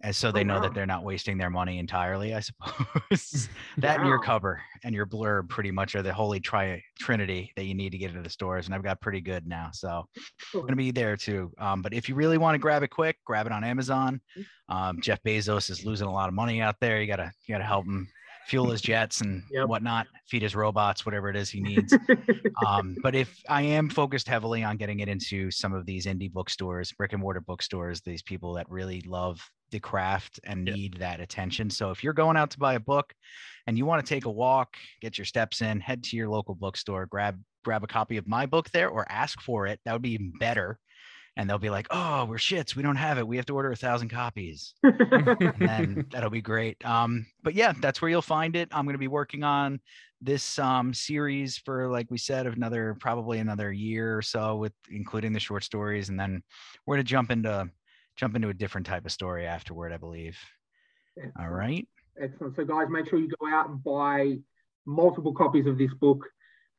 and so they Oh, know wow. that they're not wasting their money entirely. I suppose [LAUGHS] that and your cover and your blurb pretty much are the holy tri- trinity that you need to get into the stores. And I've got pretty good now, so Cool. going to be there too. Um, but if you really want to grab it quick, grab it on Amazon. Um, Jeff Bezos is losing a lot of money out there. You gotta you gotta help him fuel his jets and Yep. whatnot, feed his robots, whatever it is he needs. [LAUGHS] um, but if I am focused heavily on getting it into some of these indie bookstores, brick and mortar bookstores, these people that really love the craft and need that attention. So if you're going out to buy a book and you want to take a walk, get your steps in, head to your local bookstore, grab grab a copy of my book there or ask for it. That would be even better. And they'll be like, "Oh, we're shits. We don't have it. We have to order a thousand copies." [LAUGHS] and then that'll be great. Um, but yeah, that's where you'll find it. I'm going to be working on this um, series for, like we said, of another probably another year or so, with including the short stories, and then we're gonna jump into jump into a different type of story afterward, I believe. All right. Excellent. So, guys, make sure you go out and buy multiple copies of this book.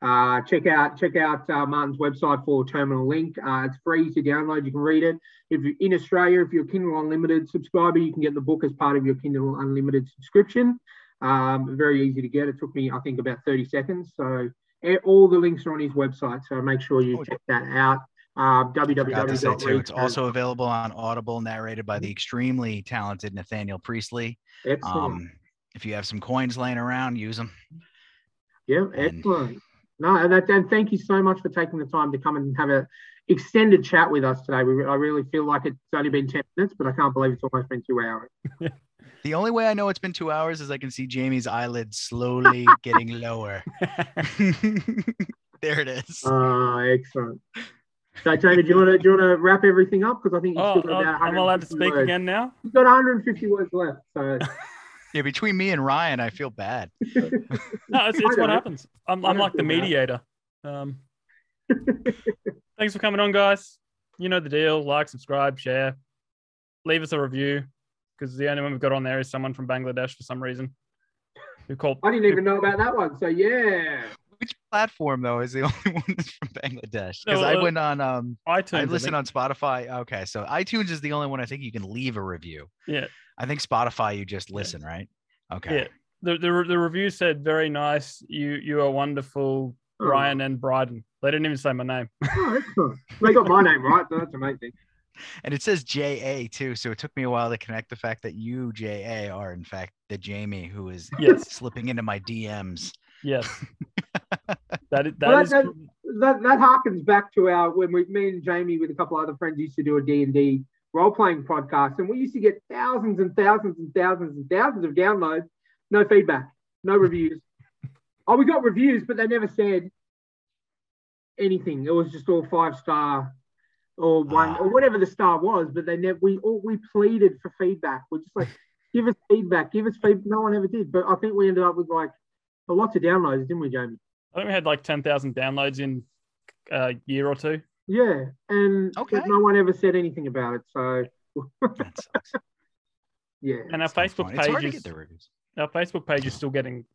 Uh, check out check out uh, Martin's website for Terminal Link. Uh, it's free to download. You can read it. If you're in Australia, if you're a Kindle Unlimited subscriber, you can get the book as part of your Kindle Unlimited subscription. Um, very easy to get. It took me, I think, about 30 seconds. So all the links are on his website. So make sure you check that out. Uh, www. It's also available on Audible, narrated by the extremely talented Nathaniel Priestley. Excellent. Um, if you have some coins laying around, use them. Yeah, excellent. And, no, and, that, and thank you so much for taking the time to come and have a extended chat with us today. We, I really feel like it's only been 10 minutes, but I can't believe it's almost been two hours. [LAUGHS] [LAUGHS] the only way I know it's been two hours is I can see Jamie's eyelids slowly [LAUGHS] getting lower. there it is. Oh, excellent. So, Jamie, do you want to do you want to wrap everything up? Because I think you've oh, still got about I'm allowed to speak words. again now. You've got 150 words left. So. [LAUGHS] yeah, between me and Ryan, I feel bad. [LAUGHS] no, it's, it's what happens. I'm, I'm like the mediator. Um, [LAUGHS] thanks for coming on, guys. You know the deal. Like, subscribe, share, leave us a review because the only one we've got on there is someone from Bangladesh for some reason. Who called? I didn't even know about that one. So yeah which platform though is the [LAUGHS] only one that's from Bangladesh? Because no, uh, I went on um iTunes. I listened on Spotify. Okay, so iTunes is the only one I think you can leave a review. Yeah. I think Spotify you just listen, yeah. right? Okay. Yeah. The, the the review said very nice. You you are wonderful, oh. Ryan and Bryden. They didn't even say my name. Oh, excellent. They got my name right. That's amazing. [LAUGHS] And it says JA too, so it took me a while to connect the fact that you JA are in fact the Jamie who is yes. slipping into my DMs. Yes. [LAUGHS] that that, well, is... that, that, that harkens back to our when we me and Jamie with a couple other friends used to do a D and D role playing podcast, and we used to get thousands and thousands and thousands and thousands of downloads, no feedback, no reviews. [LAUGHS] oh, we got reviews, but they never said anything. It was just all five star or one or ah. whatever the star was, but they never. We all we pleaded for feedback. We're just like, [LAUGHS] give us feedback, give us feedback. No one ever did, but I think we ended up with like lots of downloads, didn't we, Jamie? I think we had like 10,000 downloads in a year or two. Yeah. And okay. no one ever said anything about it. So, [LAUGHS] yeah. And our Facebook page is, our Facebook page is still getting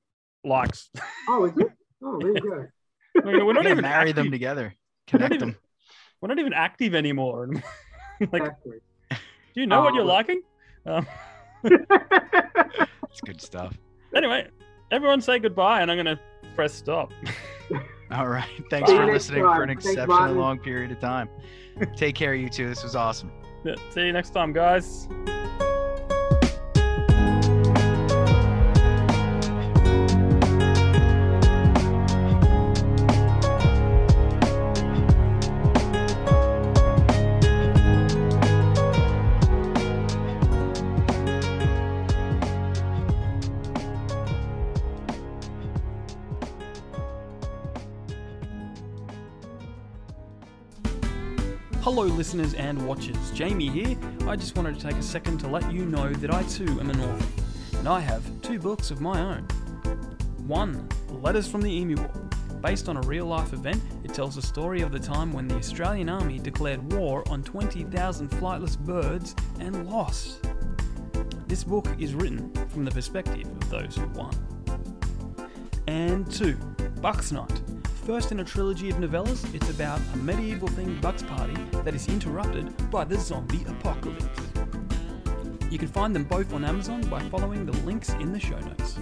likes. [LAUGHS] Oh, is it? Oh, there you go. [LAUGHS] we're not even marry active. them together, connect we're them. Even, we're not even active anymore. like, exactly. do you know what you're oh. liking? Um, it's good stuff. Anyway, everyone say goodbye, and I'm going to press stop. [LAUGHS] All right. [LAUGHS] Thanks for listening for an exceptionally long period of time. Take care, you two. This was awesome. Yeah, see you next time, guys. Listeners and watchers. Jamie here. I just wanted to take a second to let you know that I too am an author, and I have two books of my own. One, Letters from the Emu War. Based on a real life event, it tells the story of the time when the Australian Army declared war on 20,000 flightless birds and lost. This book is written from the perspective of those who won. And two, Bucks Night First in a trilogy of novellas, it's about a medieval themed Bucks party that is interrupted by the zombie apocalypse. You can find them both on Amazon by following the links in the show notes.